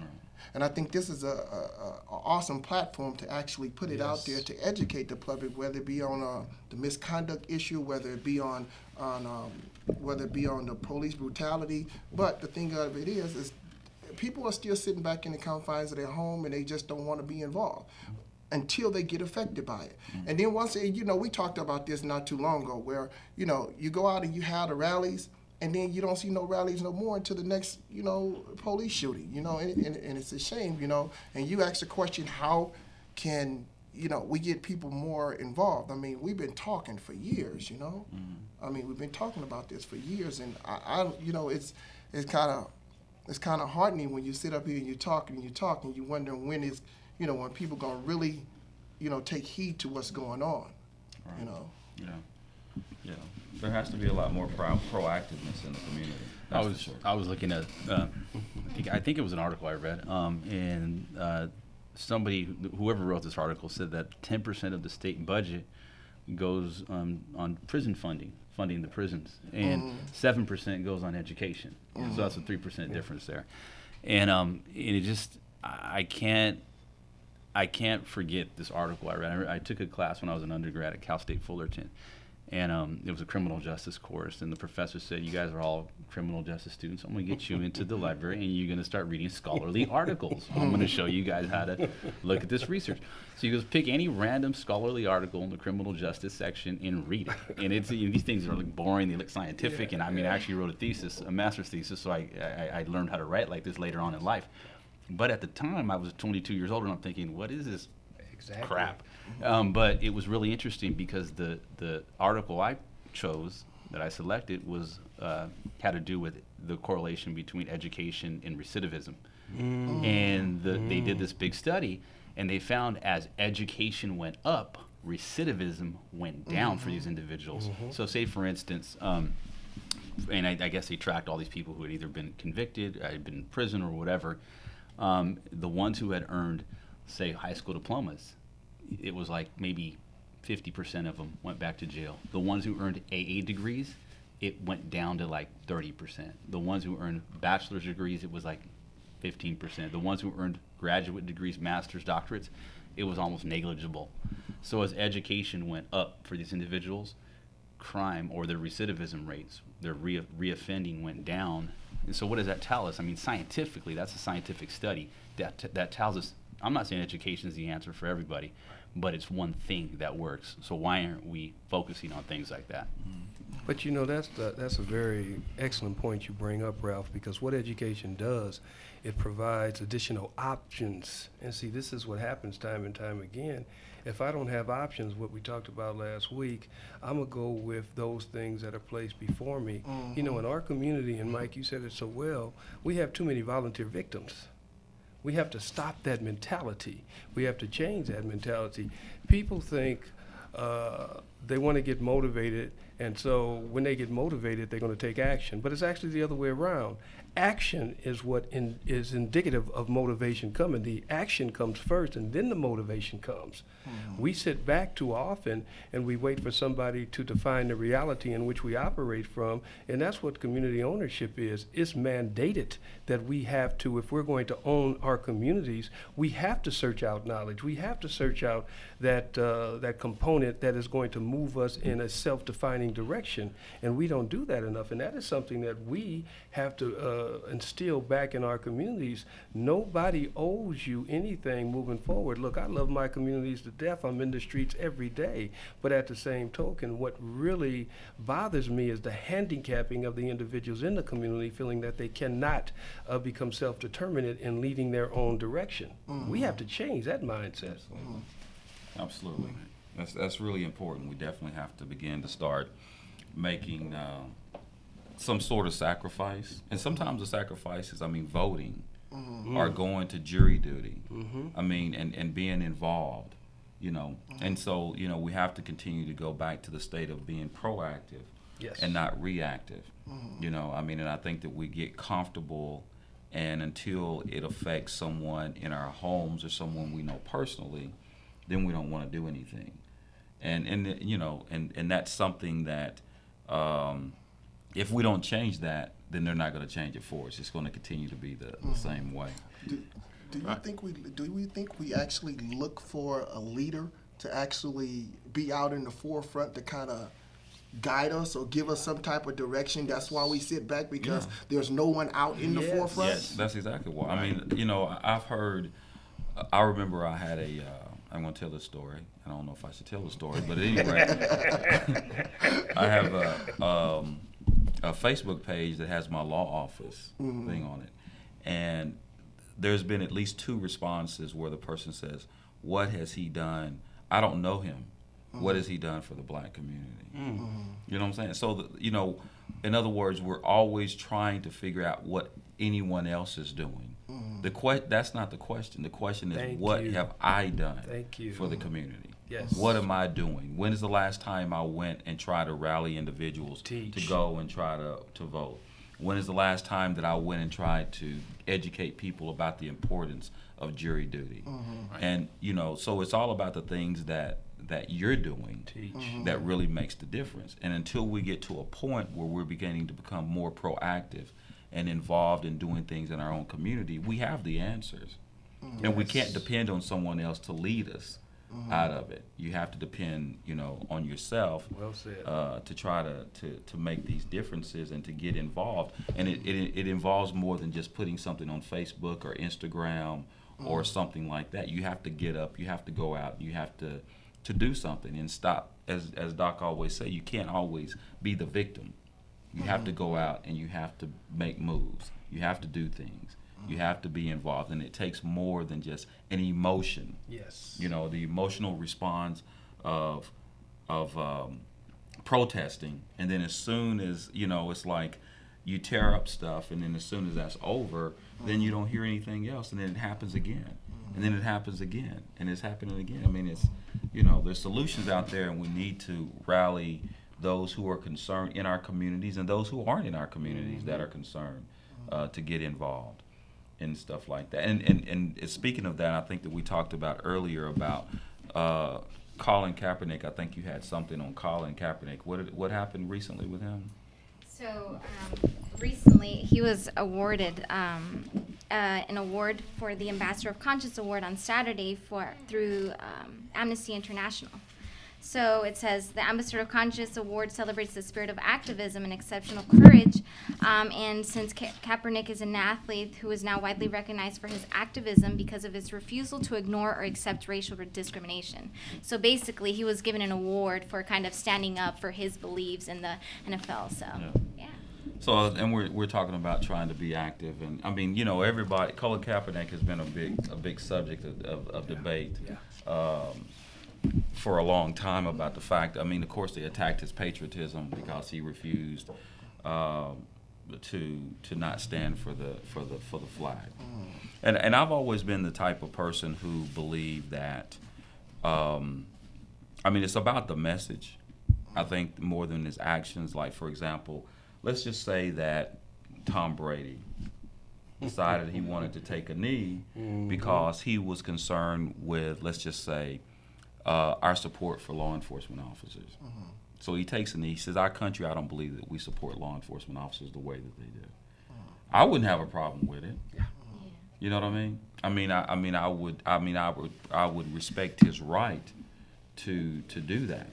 And I think this is a, a, a awesome platform to actually put it out there to educate the public, whether it be on uh, the misconduct issue, whether it be on on um, whether it be on the police brutality. But the thing of it is, is people are still sitting back in the confines of their home and they just don't want to be involved until they get affected by it. And then once they, you know, we talked about this not too long ago, where you know you go out and you have the rallies. And then you don't see no rallies no more until the next, you know, police shooting, you know, and, and, and it's a shame, you know. And you ask the question, how can, you know, we get people more involved? I mean, we've been talking for years, you know. Mm-hmm. I mean, we've been talking about this for years, and I, I you know, it's it's kind of it's kind of heartening when you sit up here and you talk and you talk and you wonder when is, you know, when people gonna really, you know, take heed to what's going on, you know.
Yeah. Yeah. There has to be a lot more pro- proactiveness in the community.
I
That's for
was
sure.
I was looking at uh, I, think, I think it was an article I read, um, and uh, somebody whoever wrote this article said that 10% of the state budget goes um, on prison funding, funding the prisons, and seven percent goes on education.
Mhm.
So that's a three percent difference there, and um, and it just I I can't. I can't forget this article I read. I, I took a class when I was an undergrad at Cal State Fullerton, and um, it was a criminal justice course. And the professor said, "You guys are all criminal justice students. I'm going to get you into the library, and you're going to start reading scholarly articles. I'm going to show you guys how to look at this research." So he goes, "Pick any random scholarly article in the criminal justice section and read it." And it's these things are like boring. They look scientific, and I mean, I actually wrote a thesis, a master's thesis, so I, I, I learned how to write like this later on in life. But at the time, I was 22 years old, and I'm thinking, what is this crap? Um, but it was really interesting because the, the article I chose that I selected was uh, had to do with the correlation between education and recidivism.
Mm.
And the, they did
Mm.
this big study, and they found as education went up, recidivism went down for these individuals.
Mhm.
So, say for instance, um, and I, I guess they tracked all these people who had either been convicted, had been in prison, or whatever. Um, the ones who had earned, say, high school diplomas, it was like maybe 50% of them went back to jail. The ones who earned AA degrees, it went down to like 30%. The ones who earned bachelor's degrees, it was like 15%. The ones who earned graduate degrees, master's, doctorates, it was almost negligible. So as education went up for these individuals, crime or their recidivism rates, their re- reoffending went down. And so what does that tell us? I mean, scientifically, that's a scientific study that t- that tells us. I'm not saying education is the answer for everybody, but it's one thing that works. So why aren't we focusing on things like that?
But you know, that's the, that's a very excellent point you bring up, Ralph, because what education does, it provides additional options. And see, this is what happens time and time again. If I don't have options, what we talked about last week, I'm going to go with those things that are placed before me. You know, mm-hmm. in our community, and Mike, you said it so well, we have too many volunteer victims. We have to stop that mentality. We have to change that mentality. People think uh, they want to get motivated, and so when they get motivated, they're going to take action. But it's actually the other way around. Action is what in, is indicative of motivation coming. The action comes first, and then the motivation comes. We sit back too often, and we wait for somebody to define the reality in which we operate from, and that's what community ownership is. It's mandated that we have to, if we're going to own our communities, we have to search out knowledge. We have to search out that uh, that component that is going to move us in a self-defining direction, and we don't do that enough. And that is something that we have to uh, instill back in our communities. Nobody owes you anything moving forward. Look, I love my communities to death. I'm in the streets every day, but at the same token, what really bothers me is the handicapping of the individuals in the community, feeling that they cannot uh, become self-determinant in leading their own direction. We have to change that mindset.
Absolutely. That's that's really important. We definitely have to begin to start making uh, some sort of sacrifice, and sometimes the sacrifices, I mean, voting,
Mhm.
or going to jury duty.
Mhm.
I mean, and and being involved, you know. And so, you know, we have to continue to go back to the state of being proactive,
Yes.
and not reactive.
Mhm.
You know, I mean, and I think that we get comfortable, and until it affects someone in our homes or someone we know personally, then we don't want to do anything. And and you know, and and that's something that um, if we don't change that, then they're not going to change it for us. It's going to continue to be the, the
Mhm.
same way.
Do, do you think we do we think we actually look for a leader to actually be out in the forefront to kind of guide us or give us some type of direction? That's why we sit back because
Yeah.
there's no one out in the forefront.
Yes, that's exactly why. I mean, you know, I- I've heard. I remember I had a. Uh, I'm going to tell this story. I don't know if I should tell the story, but anyway, I have a, um, a Facebook page that has my law office
Mhm.
thing on it, and there's been at least two responses where the person says, "What has he done? I don't know him. What
Mhm.
has he done for the black community?"
Mhm.
You know what I'm saying? So, the, you know, in other words, we're always trying to figure out what anyone else is doing.
Mhm.
The que- that's not the question. The question is,
Thank
what
you.
have I done
Thank you.
for the community?
Yes.
What am I doing? When is the last time I went and tried to rally individuals
Teach.
to go and try to, to vote? When is the last time that I went and tried to educate people about the importance of jury duty?
Mhm. Right.
And you know, so it's all about the things that that you're doing
Teach.
that really makes the difference. And until we get to a point where we're beginning to become more proactive and involved in doing things in our own community, we have the answers. And we can't depend on someone else to lead us
Mhm.
out of it. You have to depend, you know, on yourself
Well said.
uh, to try to, to, to make these differences and to get involved. And it, it, it involves more than just putting something on Facebook or Instagram or
Mhm.
something like that. You have to get up, you have to go out, you have to, to do something and stop. As, as Doc always say, you can't always be the victim. You have to go out and you have to make moves. You have to do things. You have to be involved, and it takes more than just an emotion.
Yes.
You know, the emotional response of of um, protesting, and then as soon as you know, it's like you tear up stuff, and then as soon as that's over, then you don't hear anything else, and then it happens again, and then it happens again, and it's happening again. I mean, it's you know, there's solutions out there, and we need to rally those who are concerned in our communities and those who aren't in our communities that are concerned uh, to get involved and stuff like that. And, and and speaking of that, I think that we talked about earlier about uh, Colin Kaepernick. I think you had something on Colin Kaepernick. What what happened recently with him?
So um, recently, he was awarded um, uh, an award for the Ambassador of Conscience Award on Saturday for through um, Amnesty International. So it says the Ambassador of Conscience Award celebrates the spirit of activism and exceptional courage. Um, and since Ka- Kaepernick is an athlete who is now widely recognized for his activism because of his refusal to ignore or accept racial discrimination. So basically, he was given an award for kind of standing up for his beliefs in the NFL. So, yeah.
So, and we're, we're talking about trying to be active, and I mean, you know, everybody. Colin Kaepernick has been a big a big subject of, of, of debate um, for a long time about the fact. I mean, of course, they attacked his patriotism because he refused um, to to not stand for the for the for the flag. And and I've always been the type of person who believed that. Um, I mean, it's about the message. I think more than his actions. Like, for example, let's just say that Tom Brady decided he wanted to take a knee because he was concerned with, let's just say, uh, our support for law enforcement officers. So he takes a knee. He says, "Our country, I don't believe that we support law enforcement officers the way that they do." I wouldn't have a problem with it. Yeah, You know what I mean? I mean, I, I mean, I would. I mean, I would. I would respect his right to to do that.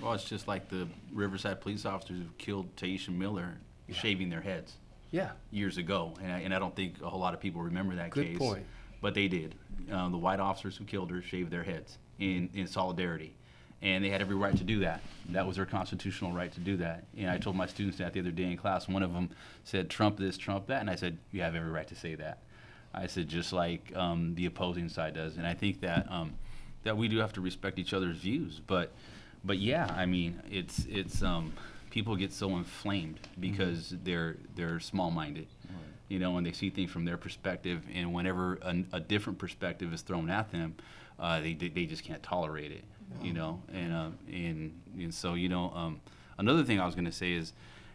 Well, it's just like the Riverside police officers who killed Tyisha Miller shaving their heads.
Yeah.
Years ago, and I, and I don't think a whole lot of people remember that
Good
case.
point.
But they did. Um, the white officers who killed her shaved their heads in in solidarity, and they had every right to do that. That was their constitutional right to do that. And I told my students that the other day in class. One of them said, "Trump this, Trump that," and I said, "You have every right to say that." I said, just like um, the opposing side does, and I think that um, that we do have to respect each other's views. But, but yeah, I mean, it's it's um, people get so inflamed because they're they're small-minded, you know, and they see things from their perspective, and whenever a, a different perspective is thrown at them, uh, they they just can't tolerate it, you know, and uh, and and so you know, um, another thing I was going to say is,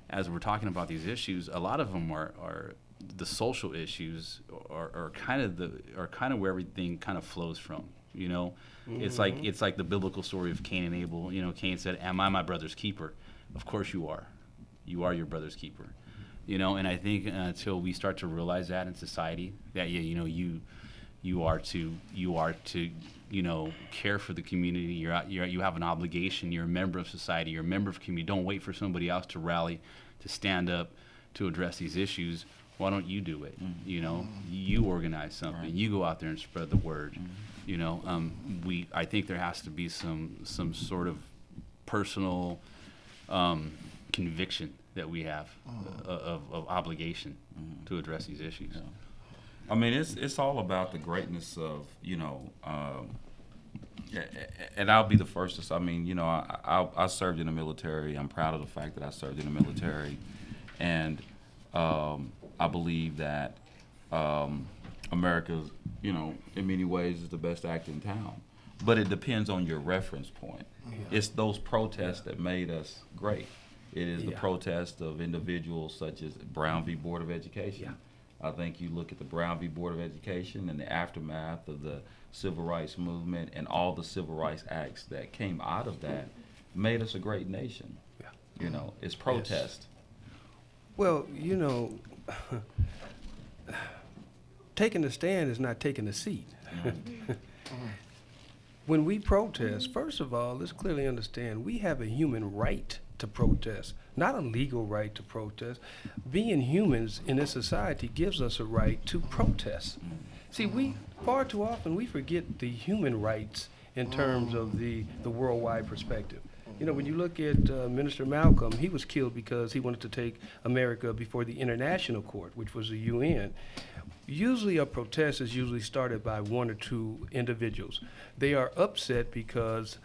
as we're talking about these issues, a lot of them are are the social issues are, are kind of the are kind of where everything kind of flows from. You know, it's like
Mhm.
it's like the biblical story of Cain and Abel. You know, Cain said, "Am I my brother's keeper?" Of course you are. You are your brother's keeper. You know, and I think uh, until we start to realize that in society, that yeah, you know, you you are to you are to you know care for the community. You're, you're you have an obligation. You're a member of society. You're a member of community. Don't wait for somebody else to rally, to stand up, to address these issues. Why don't you do it? You know, you organize something. You go out there and spread the word. You know, um, we. I think there has to be some some sort of personal um, conviction that we have uh, of, of obligation to address these issues.
I mean, it's it's all about the greatness of you know, um, and I'll be the first to. say, I mean, you know, I, I I served in the military. I'm proud of the fact that I served in the military, and um, I believe that um, America, you know, in many ways is the best act in town. But it depends on your reference point. It's those protests that made us great. It is the
Yeah.
protest of individuals such as Brown v. Board of Education. I think you look at the Brown v. Board of Education and the aftermath of the civil rights movement and all the civil rights acts that came out of that made us a great nation.
Yeah.
You know, it's protest.
Well, you know, taking a stand is not taking a seat. Mm-hmm. when we protest, first of all, let's clearly understand we have a human right to protest, not a legal right to protest. Being humans in this society gives us a right to protest. See, we far too often we forget the human rights in terms of the, the worldwide perspective. You know, when you look at uh, Minister Malcolm, he was killed because he wanted to take America before the International Court, which was the UN. Usually, a protest is usually started by one or two individuals. They are upset because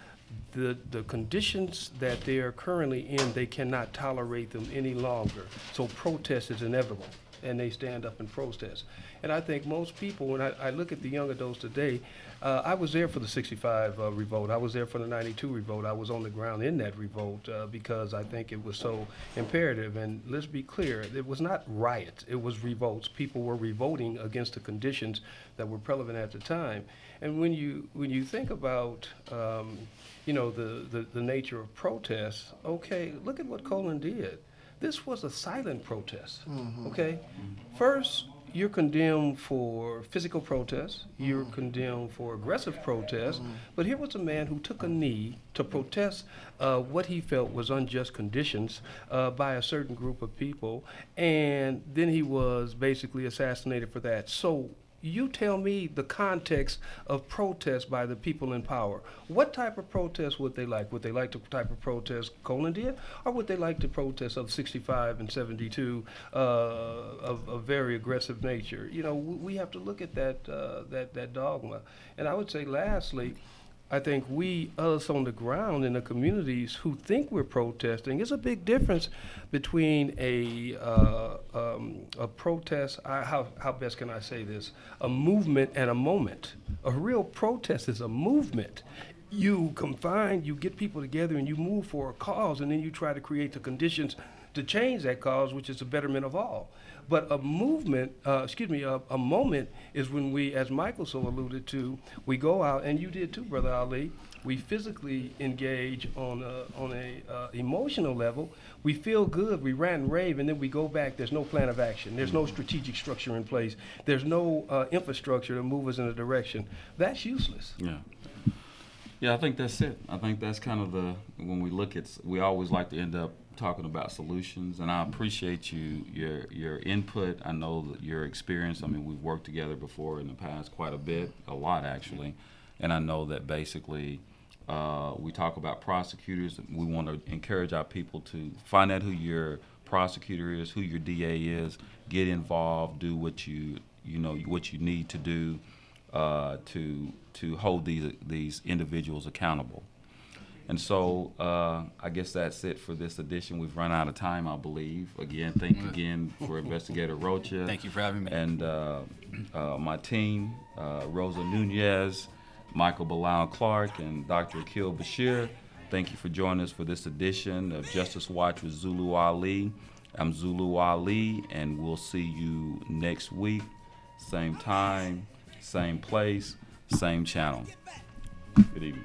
the, the conditions that they are currently in, they cannot tolerate them any longer. So protest is inevitable, and they stand up and protest. And I think most people, when I, I look at the young adults today, uh, I was there for the 65 uh, revolt. I was there for the 92 revolt. I was on the ground in that revolt uh, because I think it was so imperative. And let's be clear, it was not riots, it was revolts. People were revolting against the conditions that were prevalent at the time. And when you, when you think about, um, you know, the, the, the nature of protests, okay, look at what Colin did. This was a silent protest, okay? First, you're condemned for physical protest, you're condemned for aggressive protest, but here was a man who took a knee to protest uh, what he felt was unjust conditions uh, by a certain group of people, and then he was basically assassinated for that. So you tell me the context of protest by the people in power. What type of protest would they like? Would they like the type of protest Colin did, or would they like the protest of 65 and 72 uh, of, a very aggressive nature? You know, we, have to look at that uh, that that dogma. And I would say, lastly. I think we, us on the ground in the communities who think we're protesting, is a big difference between a, uh, um, a protest, I, how, how best can I say this? A movement and a moment. A real protest is a movement. You confine, you get people together and you move for a cause, and then you try to create the conditions to change that cause, which is the betterment of all. But a movement, uh, excuse me, a, a, moment is when we, as Michael so alluded to, we go out, and you did too, Brother Ali. We physically engage on a, on a uh, emotional level. We feel good, we rant and rave, and then we go back. There's no plan of action. There's no strategic structure in place. There's no uh, infrastructure to move us in a direction. That's useless.
Yeah. Yeah, I think that's it. I think that's kind of the when we look at we always like to end up talking about solutions, and I appreciate you your your input. I know that your experience. I mean, we've worked together before in the past quite a bit, a lot actually, and I know that basically. Uh, we talk about prosecutors. We want to encourage our people to find out who your prosecutor is, who your DA is, get involved, do what you you know what you need to do uh, to to hold these these individuals accountable. And so uh, I guess that's it for this edition. We've run out of time, I believe. Again, thank you again for Investigator Rocha.
Thank you for having me.
And uh, uh, my team, uh, Rosa Nunez, Michael Bilal Clark, and Dr. Akil Bashir. Thank you for joining us for this edition of Justice Watch with Zulu Ali. I'm Zulu Ali, and we'll see you next week. Same time, same place, same channel. Good evening.